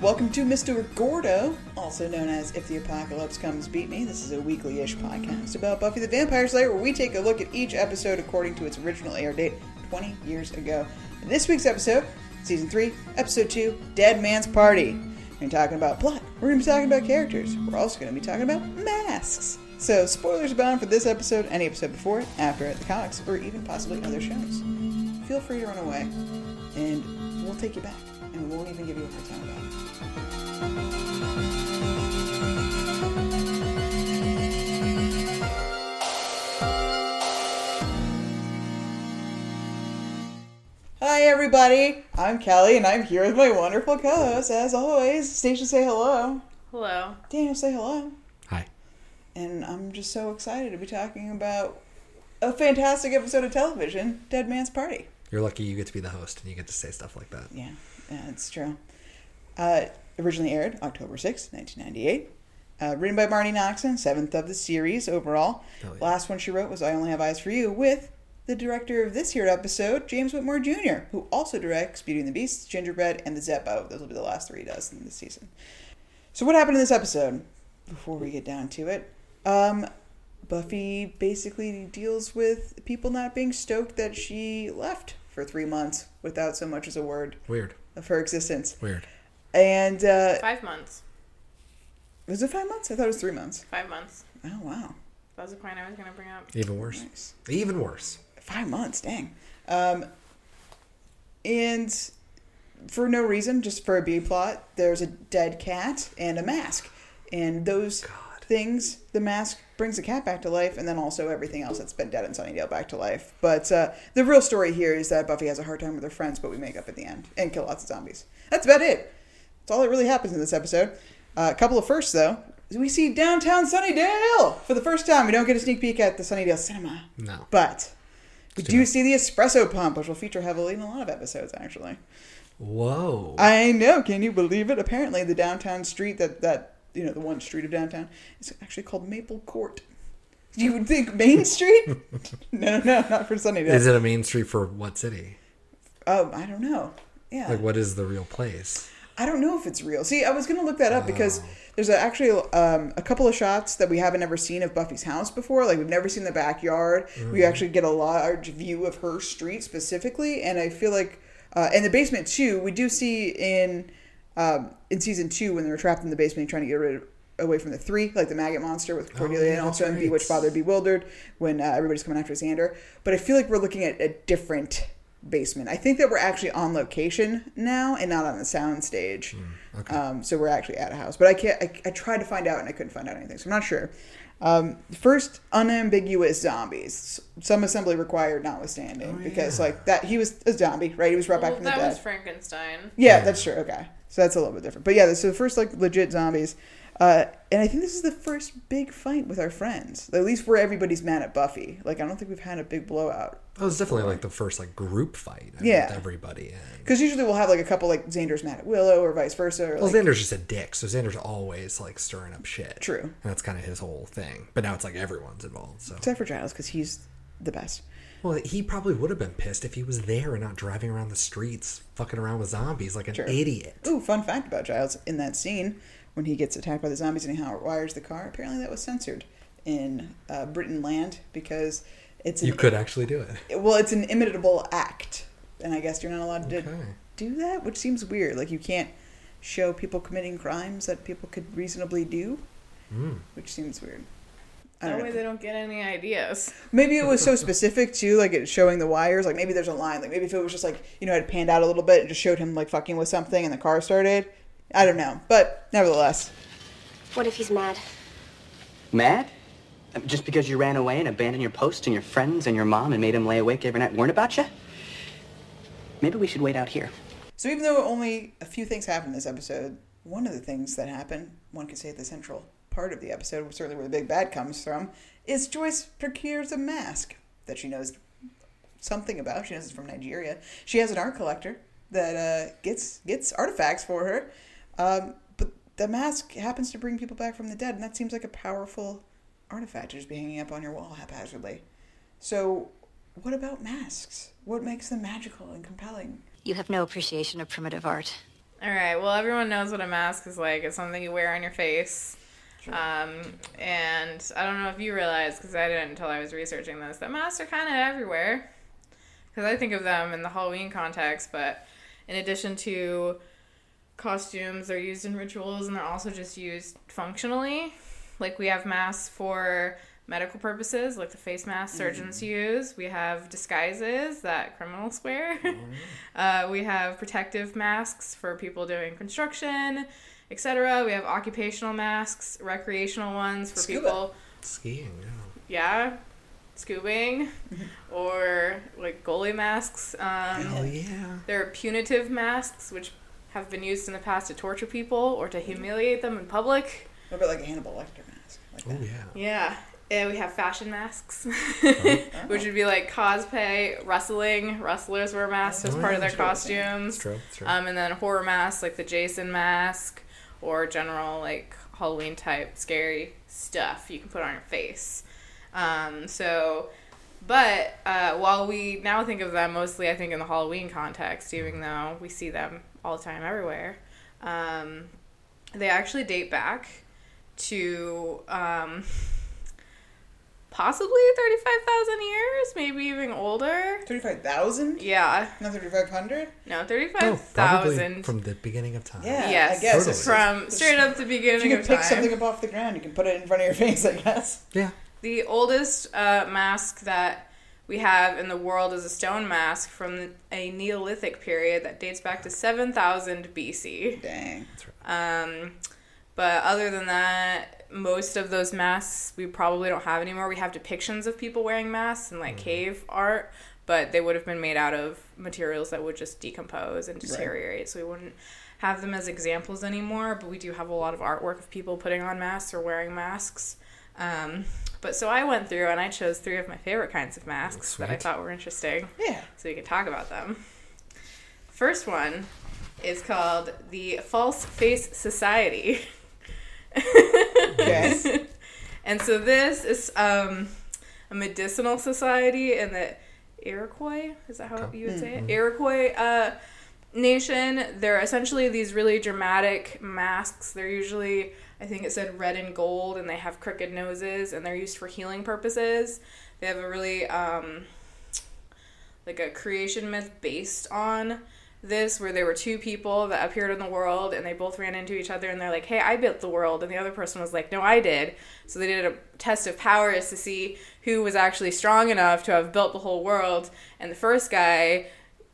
Welcome to Mr. Gordo, also known as If the Apocalypse Comes Beep Me. This is a weekly ish podcast about Buffy the Vampire Slayer where we take a look at each episode according to its original air date 20 years ago. In this week's episode, Season 3, Episode 2, Dead Man's Party. We're talking about plot, we're going to be talking about characters, we're also going to be talking about masks. So, spoilers abound for this episode, any episode before it, after it, the comics, or even possibly other shows. Feel free to run away, and we'll take you back, and we won't even give you a hard time about it. Hi, everybody. I'm Kelly, and I'm here with my wonderful co-host, as always. Station, say hello. Hello. Daniel, say hello. Hi. And I'm just so excited to be talking about a fantastic episode of television, Dead Man's Party. You're lucky you get to be the host and you get to say stuff like that. Yeah, yeah, it's true. Uh, originally aired October sixth, 1998. Uh, written by Marti Noxon, seventh of the series overall. Hell yeah. Last one she wrote was I Only Have Eyes for You with the director of this here episode, James Whitmore Jr., who also directs Beauty and the Beast, Gingerbread, and The Zeppo. Those will be the last three he does in this season. So, what happened in this episode? Before we get down to it, um, Buffy basically deals with people not being stoked that she left for three months without so much as a word Weird. of her existence. Weird. And uh, Five months. was it five months? I thought it was three months. Five months. Oh wow, That was the point I was going to bring up. Even worse. nice. Even worse. Five months, dang. Um, and for no reason, just for a B plot, there's a dead cat and a mask, and those God. things, the mask brings the cat back to life, and then also everything else that's been dead in Sunnydale back to life. But uh, the real story here is that Buffy has a hard time with her friends, but we make up at the end and kill lots of zombies. That's about it. That's all that really happens in this episode. Uh, a couple of firsts, though. We see downtown Sunnydale for the first time. We don't get a sneak peek at the Sunnydale Cinema. No. But we do see the espresso pump, which will feature heavily in a lot of episodes, actually. Whoa. I know. Can you believe it? Apparently, the downtown street that that you know the one street of downtown is actually called Maple Court. You would think Main Street? no, no, no, not for Sunnydale. Is it a main street for what city? Oh, I don't know. Yeah, Like, what is the real place? I don't know if it's real. See, I was gonna look that up because oh. There's actually um, a couple of shots that we haven't ever seen of Buffy's house before. Like we've never seen the backyard. We actually get a large view of her street specifically, and I feel like uh, in the basement too. We do see in um, in season two when they're trapped in the basement trying to get rid of, away from the three, like the maggot monster with Cordelia, yeah, and also in right. Bewitched Bothered Bewildered when uh, everybody's coming after Xander. But I feel like we're looking at a different basement. I think that we're actually on location now and not on the sound stage. okay. Um, so we're actually at a house, but I can't. I, I tried to find out and I couldn't find out anything, so I'm not sure. Um, first, unambiguous zombies. Some assembly required, notwithstanding, Oh, because yeah. like that, he was a zombie, right? He was brought back from the dead. that dead. was Frankenstein. Yeah, Yeah. that's true. Okay, so that's a little bit different. But yeah, so the first like legit zombies, uh, and I think this is the first big fight with our friends. At least where everybody's mad at Buffy. Like I don't think we've had a big blowout. That was definitely like the first like group fight. I Yeah. With everybody. And Because usually we'll have like a couple like Xander's mad at Willow or vice versa. Or, well, like, Xander's just a dick, so Xander's always like stirring up shit. True. And that's kind of his whole thing. But now it's like everyone's involved. So except for Giles because he's the best. well, he probably would have been pissed if he was there and not driving around the streets, fucking around with zombies like an Sure. idiot. Ooh, fun fact about Giles in that scene when he gets attacked by the zombies and he wires the car. Apparently, that was censored in uh, Britain land because it's an, You could actually do it. well, it's an imitable act, and I guess you're not allowed to Okay. do that, which seems weird. Like you can't show people committing crimes that people could reasonably do, Mm. which seems weird. I That way know. they don't get any ideas. Maybe it was so specific too, like it showing the wires. Like maybe there's a line. Like maybe if it was just like you know, it panned out a little bit and just showed him like fucking with something, and the car started. I don't know, but nevertheless, What if he's mad? Mad? Um, Just because you ran away and abandoned your post and your friends and your mom and made him lay awake every night weren't about you? Maybe we should wait out here. so even though only a few things happened in this episode, one of the things that happened, one could say the central part of the episode, certainly where the big bad comes from, is Joyce procures a mask that she knows something about. She knows it's from Nigeria. She has an art collector that uh, gets gets artifacts for her, um, but the mask happens to bring people back from the dead, and that seems like a powerful artifact to just be hanging up on your wall haphazardly. So, what about masks? What makes them magical and compelling? You have no appreciation of primitive art. All right. Well, everyone knows what a mask is like. It's something you wear on your face. Um, and I don't know if you realize, because I didn't until I was researching this, that masks are kind of everywhere. Because I think of them in the Halloween context, but in addition to costumes, they're used in rituals and they're also just used functionally. Like we have masks for medical purposes, like the face mask surgeons use. We have disguises that criminals wear. uh, we have protective masks for people doing construction, etc. We have occupational masks, recreational ones for Scuba. people, Skiing, yeah. yeah, scoobing, or like goalie masks. Um, Hell yeah. there are punitive masks, which have been used in the past to torture people or to humiliate them in public. What about like Hannibal Lecter mask? Like Oh that. yeah. Yeah. And we have fashion masks, Oh. which would be like cosplay, wrestling. Wrestlers wear masks as Oh, part yeah, of their true. costumes. It's true. It's true. Um, and then horror masks like the Jason mask or general like Halloween type scary stuff you can put on your face. Um, so, but uh, while we now think of them mostly, I think in the Halloween context, even though we see them all the time everywhere, um, they actually date back to um, possibly 35,000 years, maybe even older. 35,000? Yeah, Not 3,500? no, oh, 35,000. probably from the beginning of time. Yeah. yes, I guess. Totally. from straight up the If beginning you can pick time. something up off the ground, you can put it in front of your face, I guess. Yeah. The oldest uh, mask that we have in the world is a stone mask from a Neolithic period that dates back to 7000 BC. Dang. Um, but other than that, most of those masks we probably don't have anymore. We have depictions of people wearing masks and like cave art, but they would have been made out of materials that would just decompose and deteriorate. So we wouldn't have them as examples anymore. But we do have a lot of artwork of people putting on masks or wearing masks. Um, but so I went through and I chose three of my favorite kinds of masks that I thought were interesting Yeah. so we can talk about them. First one is called the False Face Society. Okay. and so this is um, a medicinal society in the Iroquois, is that how you would say it? Iroquois uh, nation. They're essentially these really dramatic masks. They're usually, I think it said red and gold, and they have crooked noses, and they're used for healing purposes. They have a really um, like a creation myth based on this where there were two people that appeared in the world and they both ran into each other and they're like hey i built the world. And the other person was like no i did. So they did a test of powers to see who was actually strong enough to have built the whole world. And the first guy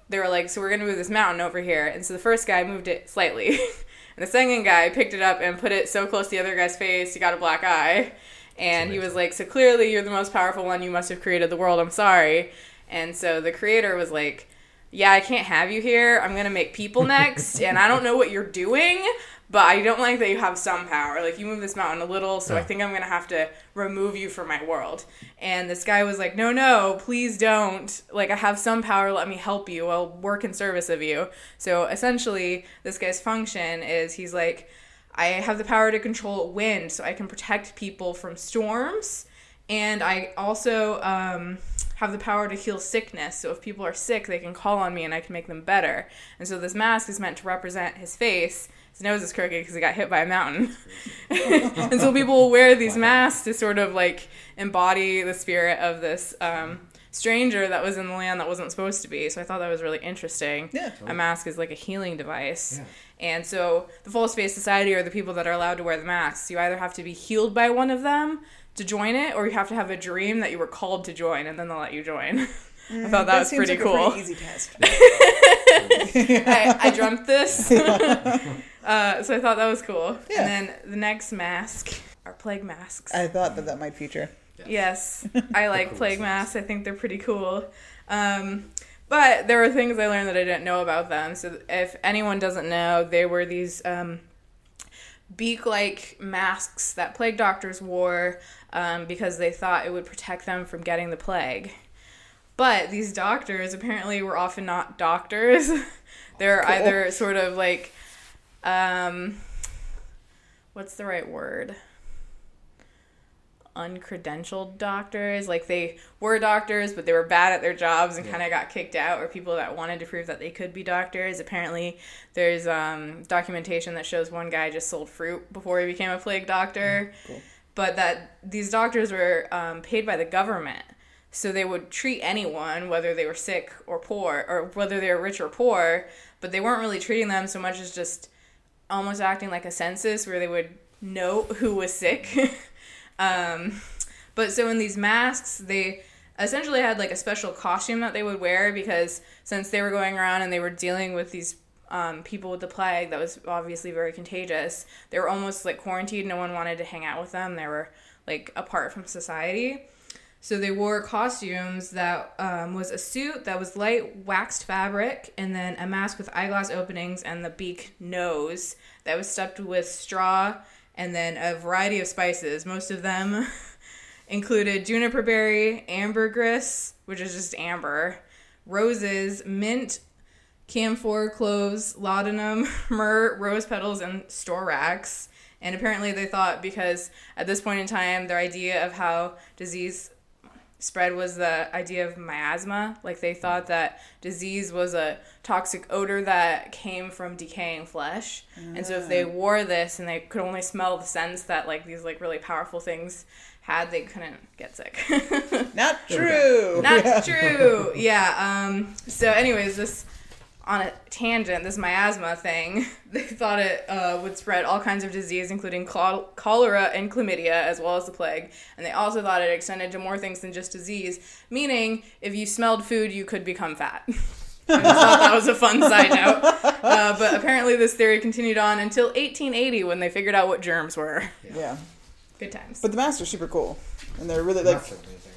they were like so we're going to move this mountain over here. And so the first guy moved it slightly. And the second guy picked it up and put it so close to the other guy's face he got a black eye. And he was like so clearly you're the most powerful one. You must have created the world. I'm sorry. And so the creator was like yeah, I can't have you here. I'm gonna make people next, and I don't know what you're doing, but I don't like that you have some power. Like you move this mountain a little, so I think I'm gonna have to remove you from my world. And this guy was like, No, no, please don't. Like I have some power. Let me help you. I'll work in service of you. So essentially, this guy's function is he's like, I have the power to control wind, so I can protect people from storms and I also um, have the power to heal sickness. So if people are sick, they can call on me and I can make them better. And so this mask is meant to represent his face. His nose is crooked because he got hit by a mountain. and so people will wear these masks to sort of like embody the spirit of this um, stranger that was in the land that wasn't supposed to be. So I thought that was really interesting. Yeah. A mask is like a healing device. Yeah. And so the False Face Society are the people that are allowed to wear the masks. You either have to be healed by one of them to join it, or you have to have a dream that you were called to join, and then they'll let you join. I thought that, was pretty like cool. A pretty easy test. I, I dreamt this. uh, so I thought that was cool. Yeah. And then the next mask are plague masks. I thought that that might feature. Yes, I like plague masks. I think they're pretty cool. Um, but there were things I learned that I didn't know about them. So if anyone doesn't know, they were these um, beak-like masks that plague doctors wore um, because they thought it would protect them from getting the plague. But these doctors apparently were often not doctors. They're Cool. either sort of like, um, what's the right word? uncredentialed doctors. Like they were doctors, but they were bad at their jobs and kind of got kicked out, or people that wanted to prove that they could be doctors. Apparently, there's um, documentation that shows one guy just sold fruit before he became a plague doctor. But that these doctors were um, paid by the government. So they would treat anyone, whether they were sick or poor, or whether they were rich or poor, but they weren't really treating them so much as just almost acting like a census where they would note who was sick. um, but so in these masks, they essentially had like a special costume that they would wear because since they were going around and they were dealing with these um, people with the plague that was obviously very contagious, they were almost like quarantined. No one wanted to hang out with them. They were like apart from society. So they wore costumes that um, was a suit that was light waxed fabric, and then a mask with eyeglass openings and the beak nose that was stuffed with straw, and then a variety of spices. Most of them included juniper berry, ambergris, which is just amber, roses, mint, camphor, cloves, laudanum, myrrh, rose petals, and storax. And apparently, they thought because at this point in time, their idea of how disease spread was the idea of miasma. Like they thought that disease was a toxic odor that came from decaying flesh. And so if they wore this and they could only smell the scents that like these like really powerful things had, they couldn't get sick. Not true. Not true. Yeah. Um. So, anyways, this on a tangent, this miasma thing, they thought it uh, would spread all kinds of disease, including chol- cholera and chlamydia, as well as the plague. And they also thought it extended to more things than just disease, meaning if you smelled food, you could become fat. I just thought that was a fun side note. Uh, but apparently, this theory continued on until 1880 when they figured out what germs were. Yeah. Good times. But the masks are super cool. And they're really like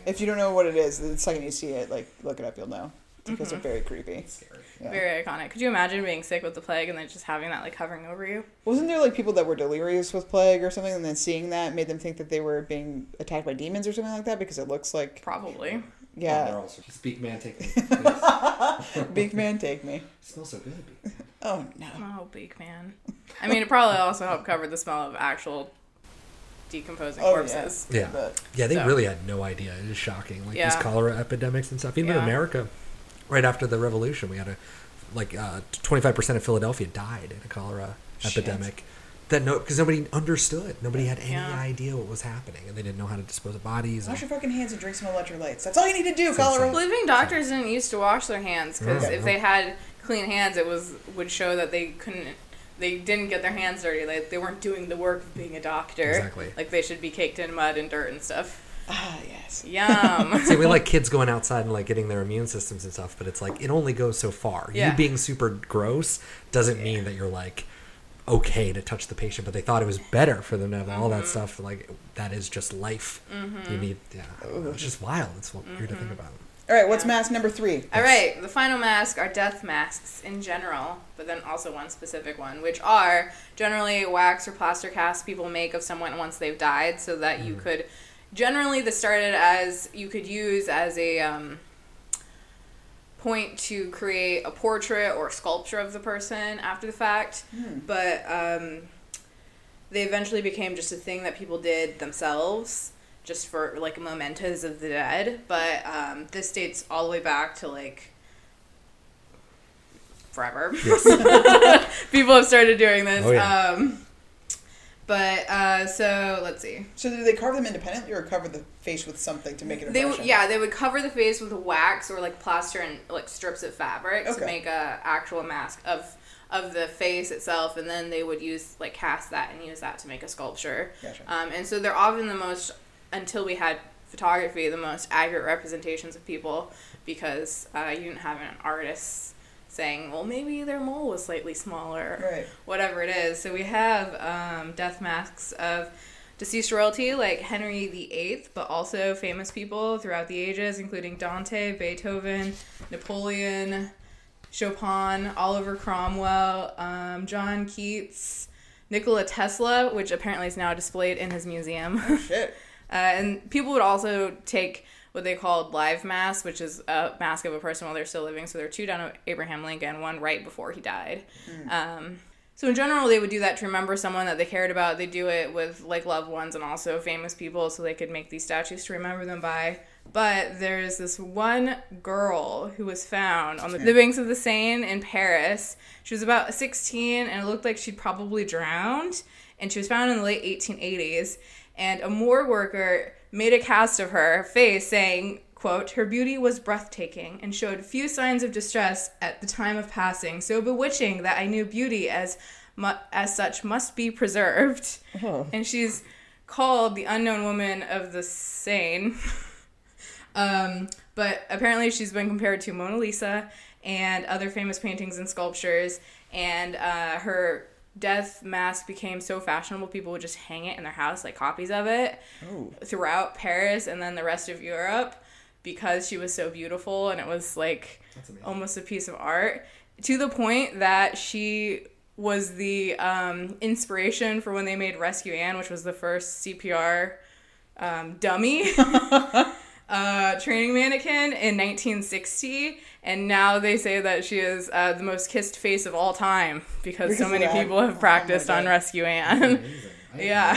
if you don't know what it is, the second you see it, like look it up, you'll know. Because they're very creepy. Yeah. Very iconic. Could you imagine being sick with the plague and then just having that like hovering over you? Wasn't there like people that were delirious with plague or something, and then seeing that made them think that they were being attacked by demons or something like that? Because it looks like Probably. yeah, Speak man, take me. please. big man, take me. It smells so good. Oh no, Oh, beak man. I mean, it probably also helped cover the smell of actual decomposing Oh, corpses. Yeah. But- Yeah, they So- really had no idea. It is shocking. Like Yeah. these cholera epidemics and stuff. Even in America, right after the revolution, we had a like uh, twenty five percent of Philadelphia died in a cholera Shit. epidemic. That no, because nobody understood. Nobody had any Yeah. idea what was happening, and they didn't know how to dispose of bodies. wash and- your fucking hands and drink some electrolytes. That's all you need to do, cholera. Colorado. Living doctors didn't used to wash their hands because Yeah. if they had clean hands, it was would show that they couldn't. They didn't get their hands dirty. Like they weren't doing the work of being a doctor. Exactly. Like they should be caked in mud and dirt and stuff. Ah, yes. Yum. See, we like kids going outside and like getting their immune systems and stuff, but it's like it only goes so far. Yeah. You being super gross doesn't mean that you're like okay to touch the patient, but they thought it was better for them to have all that Mm-hmm. stuff. Like that is just life. You need, yeah. Know, It's just wild. It's weird to Mm-hmm. think about. All right, what's mask number three? All right, the final mask are death masks in general, but then also one specific one, which are generally wax or plaster casts people make of someone once they've died, so that you could. Generally, this started as you could use as a um, point to create a portrait or sculpture of the person after the fact, but um, they eventually became just a thing that people did themselves just for like mementos of the dead. But um, this dates all the way back to like forever. People have started doing this. Oh, yeah. But uh, so let's see So do they carve them independently or cover the face with something to make it? they would yeah they would cover the face with wax or like plaster and like strips of fabric Okay. to make a actual mask of of the face itself and then they would use like cast that and use that to make a sculpture Gotcha. um, and so they're often the most until we had photography the most accurate representations of people because uh, you didn't have an artist saying well maybe their mole was slightly smaller Right. whatever it is. So we have um, death masks of deceased royalty like Henry VIII, but also famous people throughout the ages, including Dante, Beethoven, Napoleon, Chopin, Oliver Cromwell, um, John Keats, Nikola Tesla, which apparently is now displayed in his museum. Shit. Uh, and people would also take what they called live masks, which is a mask of a person while they're still living. So there are two down of Abraham Lincoln, one right before he died. Um, So in general, they would do that to remember someone that they cared about. They do it with like loved ones and also famous people, so they could make these statues to remember them by. But there's this one girl who was found on the, the banks of the Seine in Paris. She was about 16, and it looked like she'd probably drowned. And she was found in the late 1880s. And a moor worker made a cast of her face, saying, "quote Her beauty was breathtaking and showed few signs of distress at the time of passing, so bewitching that I knew beauty as mu- as such must be preserved." And she's called the unknown woman of the Seine. Um, but apparently, she's been compared to Mona Lisa and other famous paintings and sculptures. And uh, her death mask became so fashionable, people would just hang it in their house, like copies of it, throughout Paris and then the rest of Europe because she was so beautiful and it was like almost a piece of art to the point that she was the um, inspiration for when they made Resusci Anne, which was the first CPR um, dummy uh, training mannequin in 1960, and now they say that she is uh, the most kissed face of all time because, Because so many people have Oh practiced my on Resusci Anne. yeah.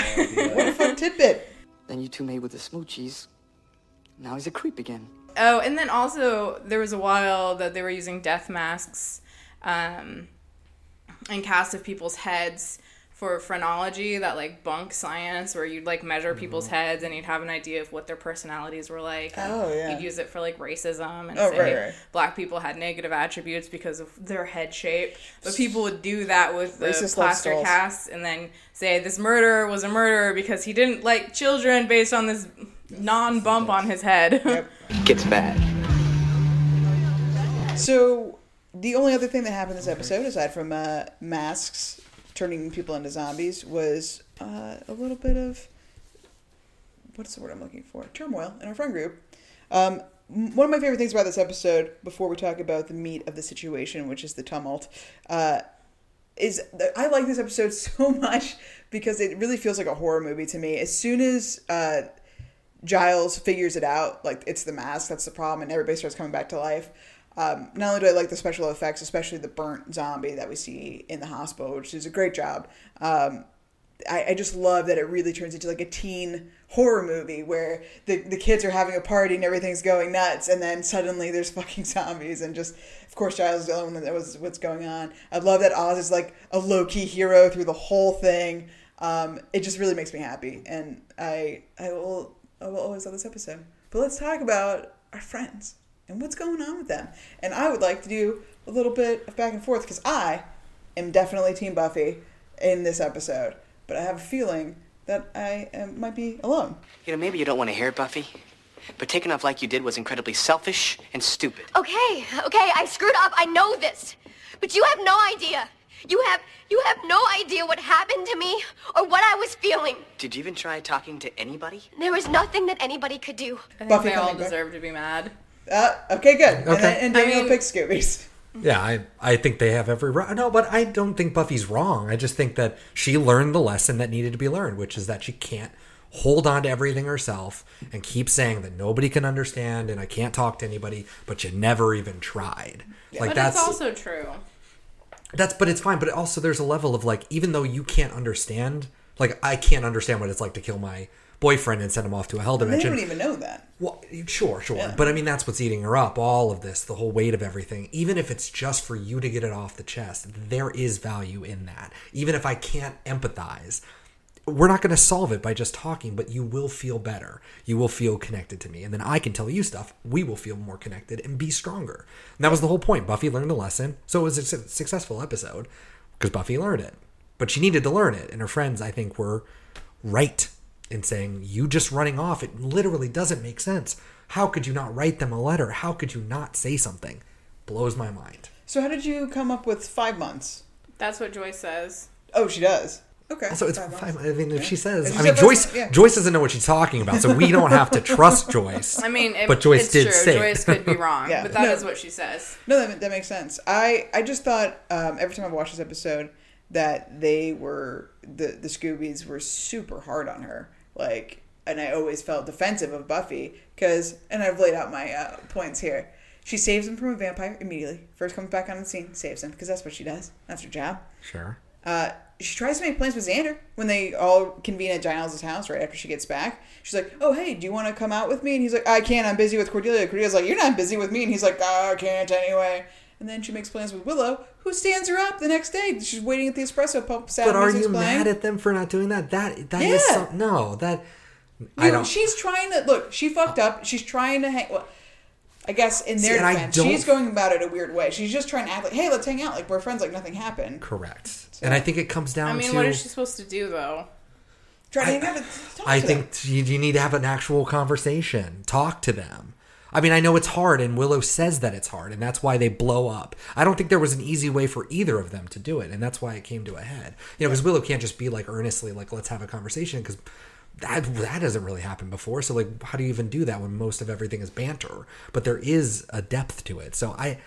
What a fun tidbit. Then you two made with the smoochies. Now he's a creep again. Oh, and then also there was a while that they were using death masks um, and cast of people's heads for phrenology, that like bunk science where you'd like measure people's heads and you'd have an idea of what their personalities were like. Oh, yeah. You'd use it for like racism and Oh, say right, right. black people had negative attributes because of their head shape. But people would do that with the Racist plaster casts and then say this murderer was a murderer because he didn't like children based on this non bump on his head. Yep. Gets bad. So the only other thing that happened this episode, aside from uh, masks turning people into zombies, was uh, a little bit of what's the word I'm looking for? Turmoil in our friend group. Um, one of my favorite things about this episode, before we talk about the meat of the situation, which is the tumult, uh, is that I like this episode so much because it really feels like a horror movie to me. As soon as uh, Giles figures it out, like it's the mask, that's the problem, and everybody starts coming back to life. Um, not only do I like the special effects, especially the burnt zombie that we see in the hospital, which is a great job. Um, I, I just love that it really turns into like a teen horror movie where the, the kids are having a party and everything's going nuts, and then suddenly there's fucking zombies, and just of course Giles is the only one that knows what's going on. I love that Oz is like a low key hero through the whole thing. Um, it just really makes me happy, and I I will I will always love this episode. But let's talk about our friends and what's going on with them. And I would like to do a little bit of back and forth because I am definitely Team Buffy in this episode, but I have a feeling that I am, might be alone. You know, maybe you don't want to hear it, Buffy, but taking off like you did was incredibly selfish and stupid. Okay, okay, I screwed up. I know this. But you have no idea. You have you have no idea what happened to me or what I was feeling. Did you even try talking to anybody? There was nothing that anybody could do. I think Buffy they all coming back. to be mad. Uh, okay, good. And, Okay. then, and I Daniel mean- picks Scoobies. Yeah, I, I think they have every right. No, but I don't think Buffy's wrong. I just think that she learned the lesson that needed to be learned, which is that she can't hold on to everything herself and keep saying that nobody can understand and I can't talk to anybody, but you never even tried. Like But that's it's also true. that's but it's fine. But also there's a level of like even though you can't understand, like I can't understand what it's like to kill my boyfriend and send him off to a hell dimension. They don't even know that. Well, sure, sure. Yeah. But I mean, that's what's eating her up. All of this, the whole weight of everything. Even if it's just for you to get it off the chest, there is value in that. Even if I can't empathize, we're not going to solve it by just talking, but you will feel better. You will feel connected to me. And then I can tell you stuff. We will feel more connected and be stronger. And that was the whole point. Buffy learned a lesson. So it was a su- successful episode because Buffy learned it. But she needed to learn it. And her friends, I think, were right in saying, you just running off, it literally doesn't make sense. How could you not write them a letter? How could you not say something? Blows my mind. So how did you come up with five months? That's what Joyce says. Oh, she does. Okay. So it's Five fine. months. I mean, if she says, If she I mean, Joyce, five- yeah. Joyce doesn't know what she's talking about, so we don't have to trust Joyce. I mean, it, but Joyce it's did true. say Joyce it. could be wrong, Yeah. but that is No. what she says. No, that, that makes sense. I, I just thought um, every time I watched this episode that they were the the Scoobies were super hard on her. Like, and I always felt defensive of Buffy because, and I've laid out my uh, points here. She saves him from a vampire immediately. First comes back on the scene, saves him because that's what she does. That's her job. Sure. Uh, she tries to make plans with Xander when they all convene at Giles' house right after she gets back. She's like, "Oh, hey, do you want to come out with me?" And he's like, "I can't. I'm busy with Cordelia." Cordelia's like, "You're not busy with me," and he's like, oh, "I can't anyway." And then she makes plans with Willow, who stands her up the next day. She's waiting at the espresso pump. Sad But are you playing. mad at them for not doing that? That that is Yeah. some, no that I don't. She's trying to look. She fucked up. She's trying to hang. Well, I guess in their See, defense, she's going about it a weird way. She's just trying to act like, "Hey, let's hang out. Like we're friends. Like nothing happened." correct, and I think it comes down I mean, to. what is she supposed to do though? Try to I- hang out. and talk I to think you, you need to have an actual conversation. Talk to them. I mean, I know it's hard, and Willow says that it's hard, and that's why they blow up. I don't think there was an easy way for either of them to do it, and that's why it came to a head. You know, because Willow can't just be like earnestly like, "Let's have a conversation," because that that hasn't really happened before. So like, how do you even do that when most of everything is banter? But there is a depth to it. So I.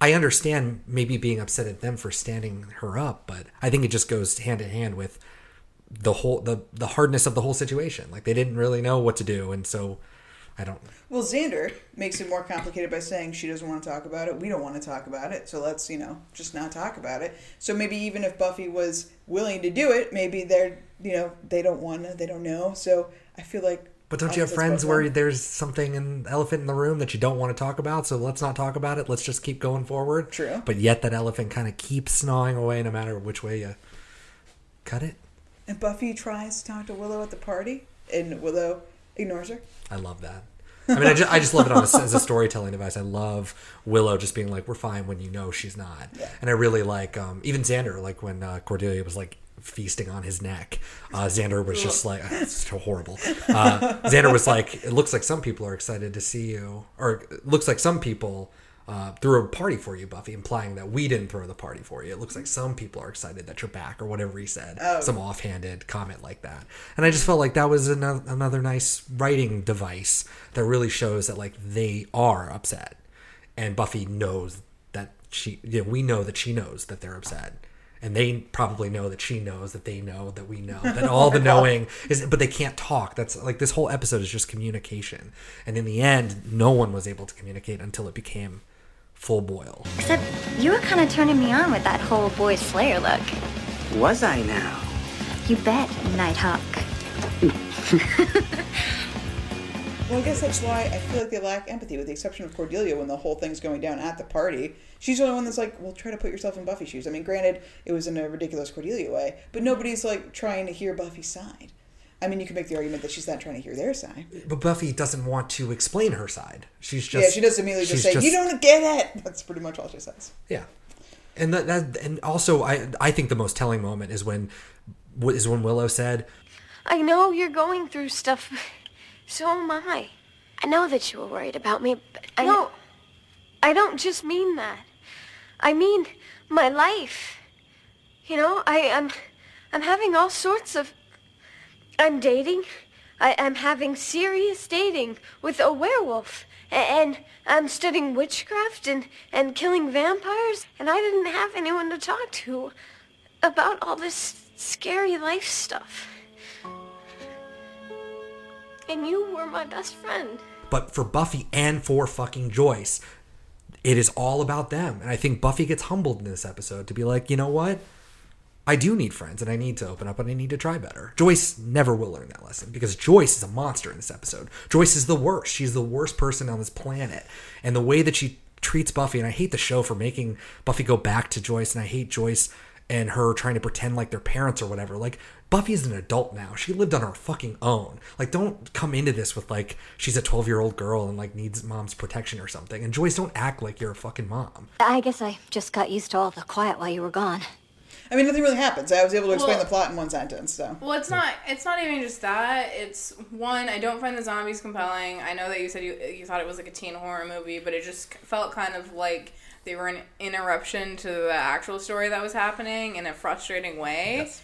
I understand maybe being upset at them for standing her up, but I think it just goes hand in hand with the whole the the hardness of the whole situation. Like they didn't really know what to do, and so I don't. Well, Xander makes it more complicated by saying she doesn't want to talk about it. We don't want to talk about it, so let's you know just not talk about it. So maybe even if Buffy was willing to do it, maybe they're you know they don't want to, they don't know. So I feel like. But don't you have friends where there's something an elephant in the room that you don't want to talk about? So let's not talk about it. Let's just keep going forward. True. But yet that elephant kind of keeps gnawing away, no matter which way you cut it. And Buffy tries to talk to Willow at the party, and Willow ignores her. I love that. I mean, I just, I just love it on a, as a storytelling device. I love Willow just being like, "We're fine" when you know she's not, Yeah. and I really like um, even Xander. Like when uh, Cordelia was like feasting on his neck, uh, Xander was just like, "It's so horrible." Uh, Xander was like, "It looks like some people are excited to see you," or it looks like some people. Uh, threw a party for you, Buffy, implying that we didn't throw the party for you. It looks like some people are excited that you're back, or whatever he said. Some offhanded comment like that, and I just felt like that was another, another nice writing device that really shows that like they are upset, and Buffy knows that she. You know, we know that she knows that they're upset, and they probably know that she knows that they know that we know that all the knowing is, but they can't talk. That's like this whole episode is just communication, and in the end, no one was able to communicate until it became full boil. Except you were kind of turning me on with that whole boy slayer look. Was I now? You bet, Nighthawk. Well, I guess that's why I feel like they lack empathy, with the exception of Cordelia when the whole thing's going down at the party. She's the only one that's like, well, try to put yourself in Buffy's shoes. I mean, granted, it was in a ridiculous Cordelia way, but nobody's like trying to hear Buffy's side. I mean, you can make the argument that she's not trying to hear their side. But Buffy doesn't want to explain her side. She's just yeah, she does immediately just she's say, "You don't get it." That's pretty much all she says. Yeah, and that, that and also I I think the most telling moment is when is when Willow said, I know you're going through stuff. So am I. I know that you were worried about me, but I no, I don't just mean that. I mean my life. You know, I am, I'm having all sorts of. I'm dating. I, I'm having serious dating with a werewolf, and I'm studying witchcraft and and killing vampires, and I didn't have anyone to talk to about all this scary life stuff. And you were my best friend. but for Buffy and for fucking Joyce, it is all about them. And I think Buffy gets humbled in this episode to be like, you know what? I do need friends and I need to open up and I need to try better. Joyce never will learn that lesson because Joyce is a monster in this episode. Joyce is the worst. She's the worst person on this planet. And the way that she treats Buffy, and I hate the show for making Buffy go back to Joyce, and I hate Joyce and her trying to pretend like they're parents or whatever. Like, Buffy's an adult now. She lived on her fucking own. Like, don't come into this with like she's a 12 year old girl and like needs mom's protection or something. And Joyce, don't act like you're a fucking mom. I guess I just got used to all the quiet while you were gone. I mean, nothing really happens. I was able to explain Well- the plot in one sentence, so. Well, it's not. It's not even just that. It's one. I don't find the zombies compelling. I know that you said you you thought it was like a teen horror movie, but it just felt kind of like they were an interruption to the actual story that was happening in a frustrating way. Yes.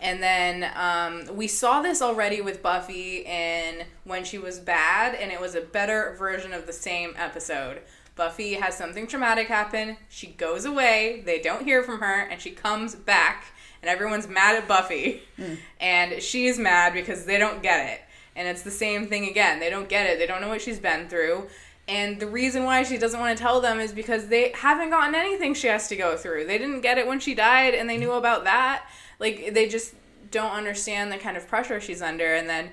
And then um, we saw this already with Buffy in when she was bad, and it was a better version of the same episode. Buffy has something traumatic happen. She goes away. They don't hear from her, and she comes back, and everyone's mad at Buffy, hmm. and she's mad because they don't get it. And it's the same thing again. They don't get it. They don't know what she's been through. And the reason why she doesn't want to tell them is because they haven't gotten anything she has to go through. They didn't get it when she died, and they knew about that. Like, they just don't understand the kind of pressure she's under. And then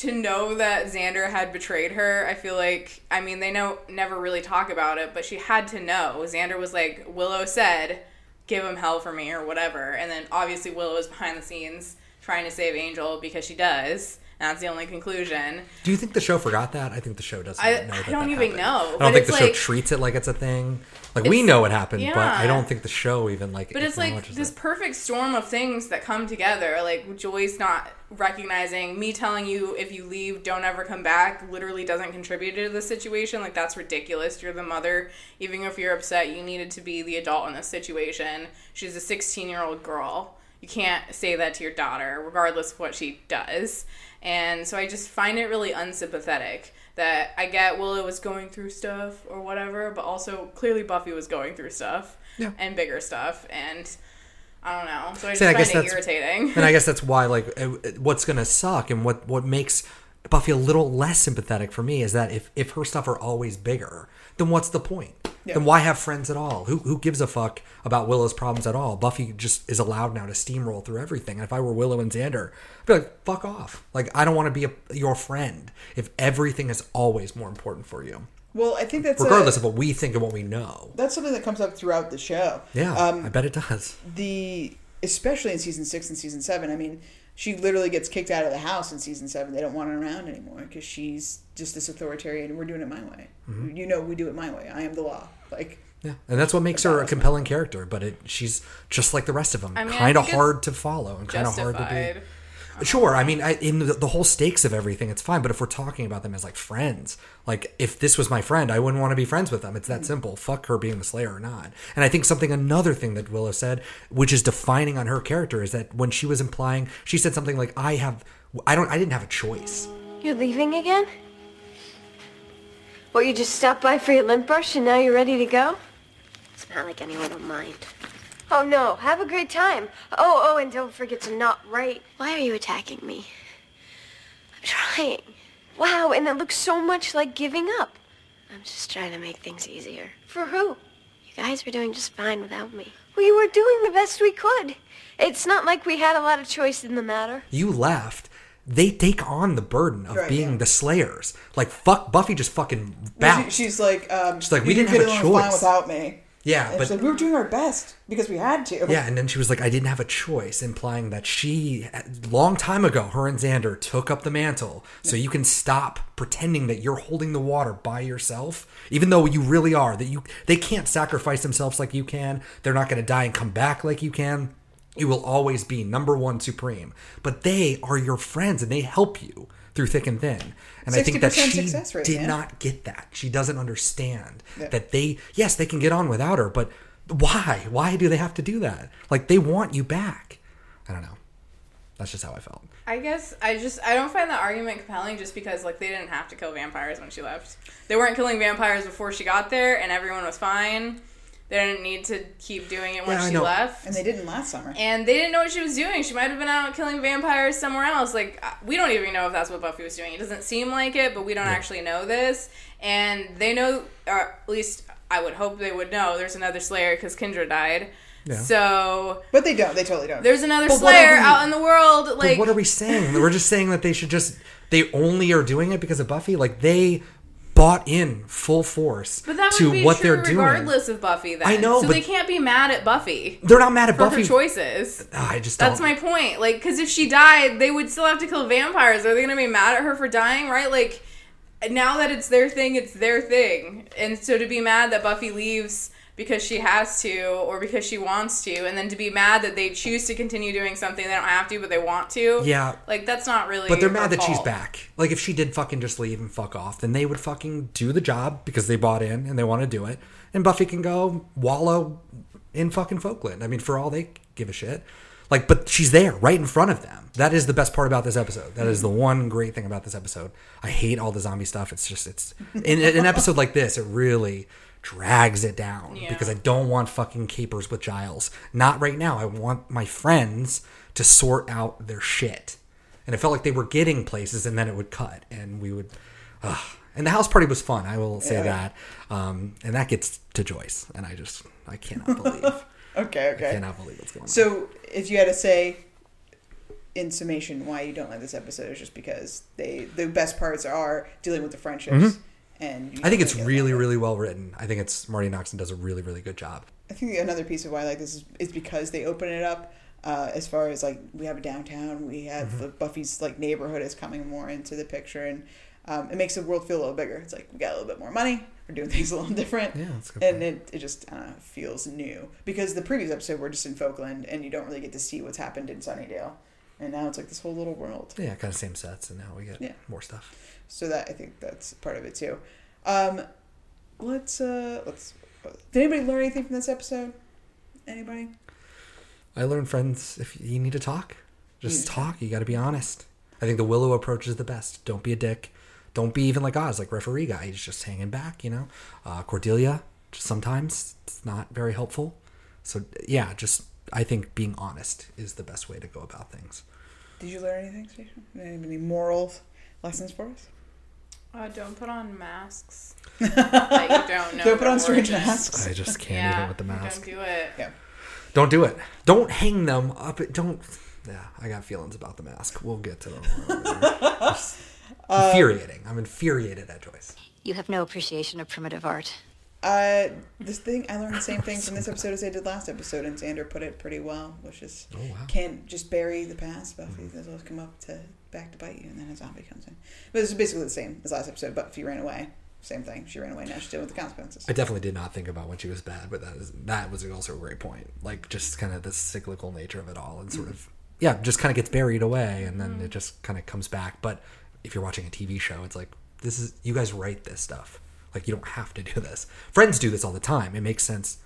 to know that Xander had betrayed her, I feel like, I mean, they know never really talk about it, but she had to know. Xander was like, Willow said, give him hell for me or whatever. And then obviously Willow is behind the scenes trying to save Angel because she does. That's the only conclusion. Do you think the show forgot that? I think the show doesn't I- know that I don't that even happened. know, I don't think the show treats it like it's a thing. Like we know what happened, but I don't think the show even like. But it's like this perfect storm of things that come together. Like Joyce not recognizing me telling you if you leave, don't ever come back. Literally doesn't contribute to the situation. Like that's ridiculous. You're the mother. Even if you're upset, you needed to be the adult in this situation. She's a 16 year old girl. You can't say that to your daughter, regardless of what she does. And so I just find it really unsympathetic that I get Willow was going through stuff or whatever, but also clearly Buffy was going through stuff Yeah. and bigger stuff. And I don't know. So I just See, I find guess it that's- irritating. and I guess that's why like what's gonna suck and what what makes Buffy a little less sympathetic for me is that if if her stuff are always bigger, then what's the point? Then why have friends at all? Who who gives a fuck about Willow's problems at all? Buffy just is allowed now to steamroll through everything. And if I were Willow and Xander, I'd be like, fuck off. Like I don't want to be a, your friend if everything is always more important for you, Well, I think that's regardless a, of what we think and what we know. that's something that comes up throughout the show. Yeah, Um, I bet it does. the especially in season six and season seven. I mean, she literally gets kicked out of the house in season seven. They don't want her around anymore because she's just this authoritarian. We're doing it my way. Mm-hmm. You know, we do it my way. I am the law. Like, Yeah, and that's what makes her a compelling character. But it, she's just like the rest of them, I mean, kind of hard to follow and kind of hard to be. Sure, I mean, I, in the, the whole stakes of everything, it's fine. But if we're talking about them as like friends, like if this was my friend, I wouldn't want to be friends with them. It's that simple. Fuck her being the Slayer or not. And I think something another thing that Willow said, which is defining on her character, is that when she was implying, she said something like, "I have, I don't, I didn't have a choice." You're leaving again? Well, you just stopped by for your lint brush and now you're ready to go? It's not like anyone will mind. Oh no, have a great time. Oh, oh, and don't forget to not write. Why are you attacking me? I'm trying. Wow, and it looks so much like giving up. I'm just trying to make things easier. For who? You guys were doing just fine without me. We were doing the best we could. It's not like we had a lot of choice in the matter. You left. They take on the burden of Right, being yeah. the Slayers. Like fuck, Buffy just fucking she, bounced. she's like, um, She's like, we didn't have a choice. without me. yeah, And but like, we were doing our best because we had to. Yeah, and then she was like, I didn't have a choice, implying that she, long time ago, her and Xander took up the mantle. So you can stop pretending that you're holding the water by yourself, even though you really are. That you, they can't sacrifice themselves like you can. They're not going to die and come back like you can. You will always be number one supreme. But they are your friends, and they help you through thick and thin. And I think that she rate, did man. not get that. She doesn't understand Yeah. that they, yes, they can get on without her, but why? Why do they have to do that? Like they want you back. I don't know. That's just how I felt. I guess I just I don't find that argument compelling just because like they didn't have to kill vampires when she left. They weren't killing vampires before she got there and everyone was fine. They didn't need to keep doing it when Yeah, she know. left. And they didn't last summer. and they didn't know what she was doing. She might have been out killing vampires somewhere else. Like uh, we don't even know if that's what Buffy was doing. It doesn't seem like it, but we don't actually know this. And they know, or at least I would hope they would know. There's another Slayer because Kendra died. Yeah. So But they don't. They totally don't. there's another But Slayer we- out in the world. But Like what are we saying? We're just saying that they should just they only are doing it because of Buffy. Like they bought in full force But that would to be what they're doing. regardless of Buffy. Then I know, so but- they can't be mad at Buffy They're not mad at for Buffy. her choices. I just That's don't. my point. Like, because if she died, they would still have to kill vampires. Are they going to be mad at her for dying? Right? Like, now that it's their thing, it's their thing. And so to be mad that Buffy leaves because she has to or because she wants to, and then to be mad that they choose to continue doing something they don't have to, but they want to. Yeah. Like, that's not really. But they're mad that she's back. Like if she did fucking just leave and fuck off, then they would fucking do the job because they bought in and they want to do it. And Buffy can go wallow in fucking Folkland. I mean, for all they give a shit. Like, but she's there, right in front of them. That is the best part about this episode. That is the one great thing about this episode. I hate all the zombie stuff. It's just, it's in, in an episode like this, it really drags it down Yeah. because I don't want fucking capers with Giles. Not right now. I want my friends to sort out their shit and it felt like they were getting places and then it would cut and we would uh, And the house party was fun. I will say Yeah. that. Um, and that gets to Joyce, and I just I cannot believe Okay, okay. I cannot believe what's going on. So, if you had to say, in summation, why you don't like this episode is just because they the best parts are dealing with the friendships, and. I think it's really really well written. I think it's Marti Noxon does a really really good job. I think another piece of why I like this is, is because they open it up. Uh, as far as like we have a downtown, we have Mm-hmm. the Buffy's like neighborhood is coming more into the picture, and um, it makes the world feel a little bigger. It's like we got a little bit more money, we're doing things a little different, Yeah, that's good and point. it, it just know, feels new because the previous episode we're just in Folkland, and you don't really get to see what's happened in Sunnydale, and now it's like this whole little world. Yeah, kind of same sets, and now we get Yeah. more stuff. So that I think that's part of it too. Um, let's uh, let's. Did anybody learn anything from this episode? Anybody? I learned, friends, if you need to talk, just Yeah. talk. You got to be honest. I think the Willow approach is the best. Don't be a dick. Don't be even like Oz, like referee guy. He's just hanging back, you know. Uh, Cordelia, just sometimes it's not very helpful. So yeah, just I think being honest is the best way to go about things. Did you learn anything, Station? Any any moral lessons for us? Uh, don't put on masks that you don't know. Don't put on strange origin. masks. I just can't Yeah, even with the mask. Don't do it. Yeah. Don't do it. Don't hang them up. Don't. Yeah, I got feelings about the mask. We'll get to them. Just infuriating. I'm infuriated at Joyce. You have no appreciation of primitive art. Uh, this thing I learned the same thing from this episode as I did last episode, and Xander put it pretty well, which is Oh, wow. can't just bury the past. Buffy mm-hmm. does always come up to back to bite you, and then a zombie comes in. But it's basically the same as last episode. Buffy ran away. Same thing. She ran away. Now she's dealing with the consequences. I definitely did not think about when she was bad, but that is that was also a great point. Like just kind of the cyclical nature of it all, and sort mm-hmm. of yeah, just kind of gets buried away, and then it mm-hmm. just kind of comes back. But if you're watching a TV show, it's like this is you guys write this stuff. Like you don't have to do this. Friends do this all the time. It makes sense.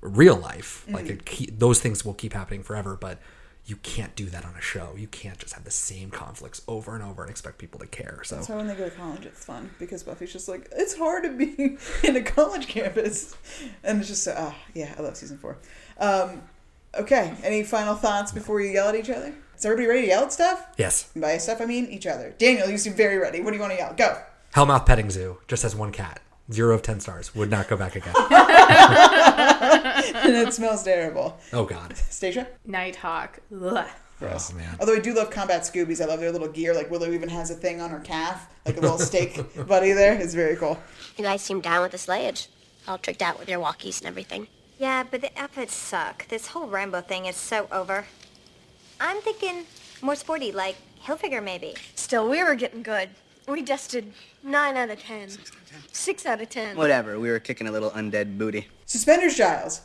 Real life, like it, those things will keep happening forever, but you can't do that on a show. You can't just have the same conflicts over and over and expect people to care. So That's why when they go to college, it's fun because Buffy's just like it's hard to be in a college campus, and it's just so ah yeah, I love season four. Um, okay, any final thoughts before you yell at each other? Is everybody ready to yell at stuff? yes, And by stuff, I mean each other. Daniel, you seem very ready. What do you want to yell? Go. Hellmouth Petting Zoo just has one cat. Zero of ten stars. Would not go back again. and it smells terrible. oh God. Stacia? Nighthawk. Ugh. Gross. Oh, man. Although I do love combat Scoobies. I love their little gear. Like Willow even has a thing on her calf, like a little stake buddy there. It's very cool. You guys seem down with the sledge. All tricked out with your walkies and everything. Yeah, but the outfits suck. This whole rainbow thing is so over. I'm thinking more sporty, like Hilfiger maybe. Still, we were getting good. We dusted 9 out of 10. 6 out of 10. Whatever, we were kicking a little undead booty. Suspenders Giles.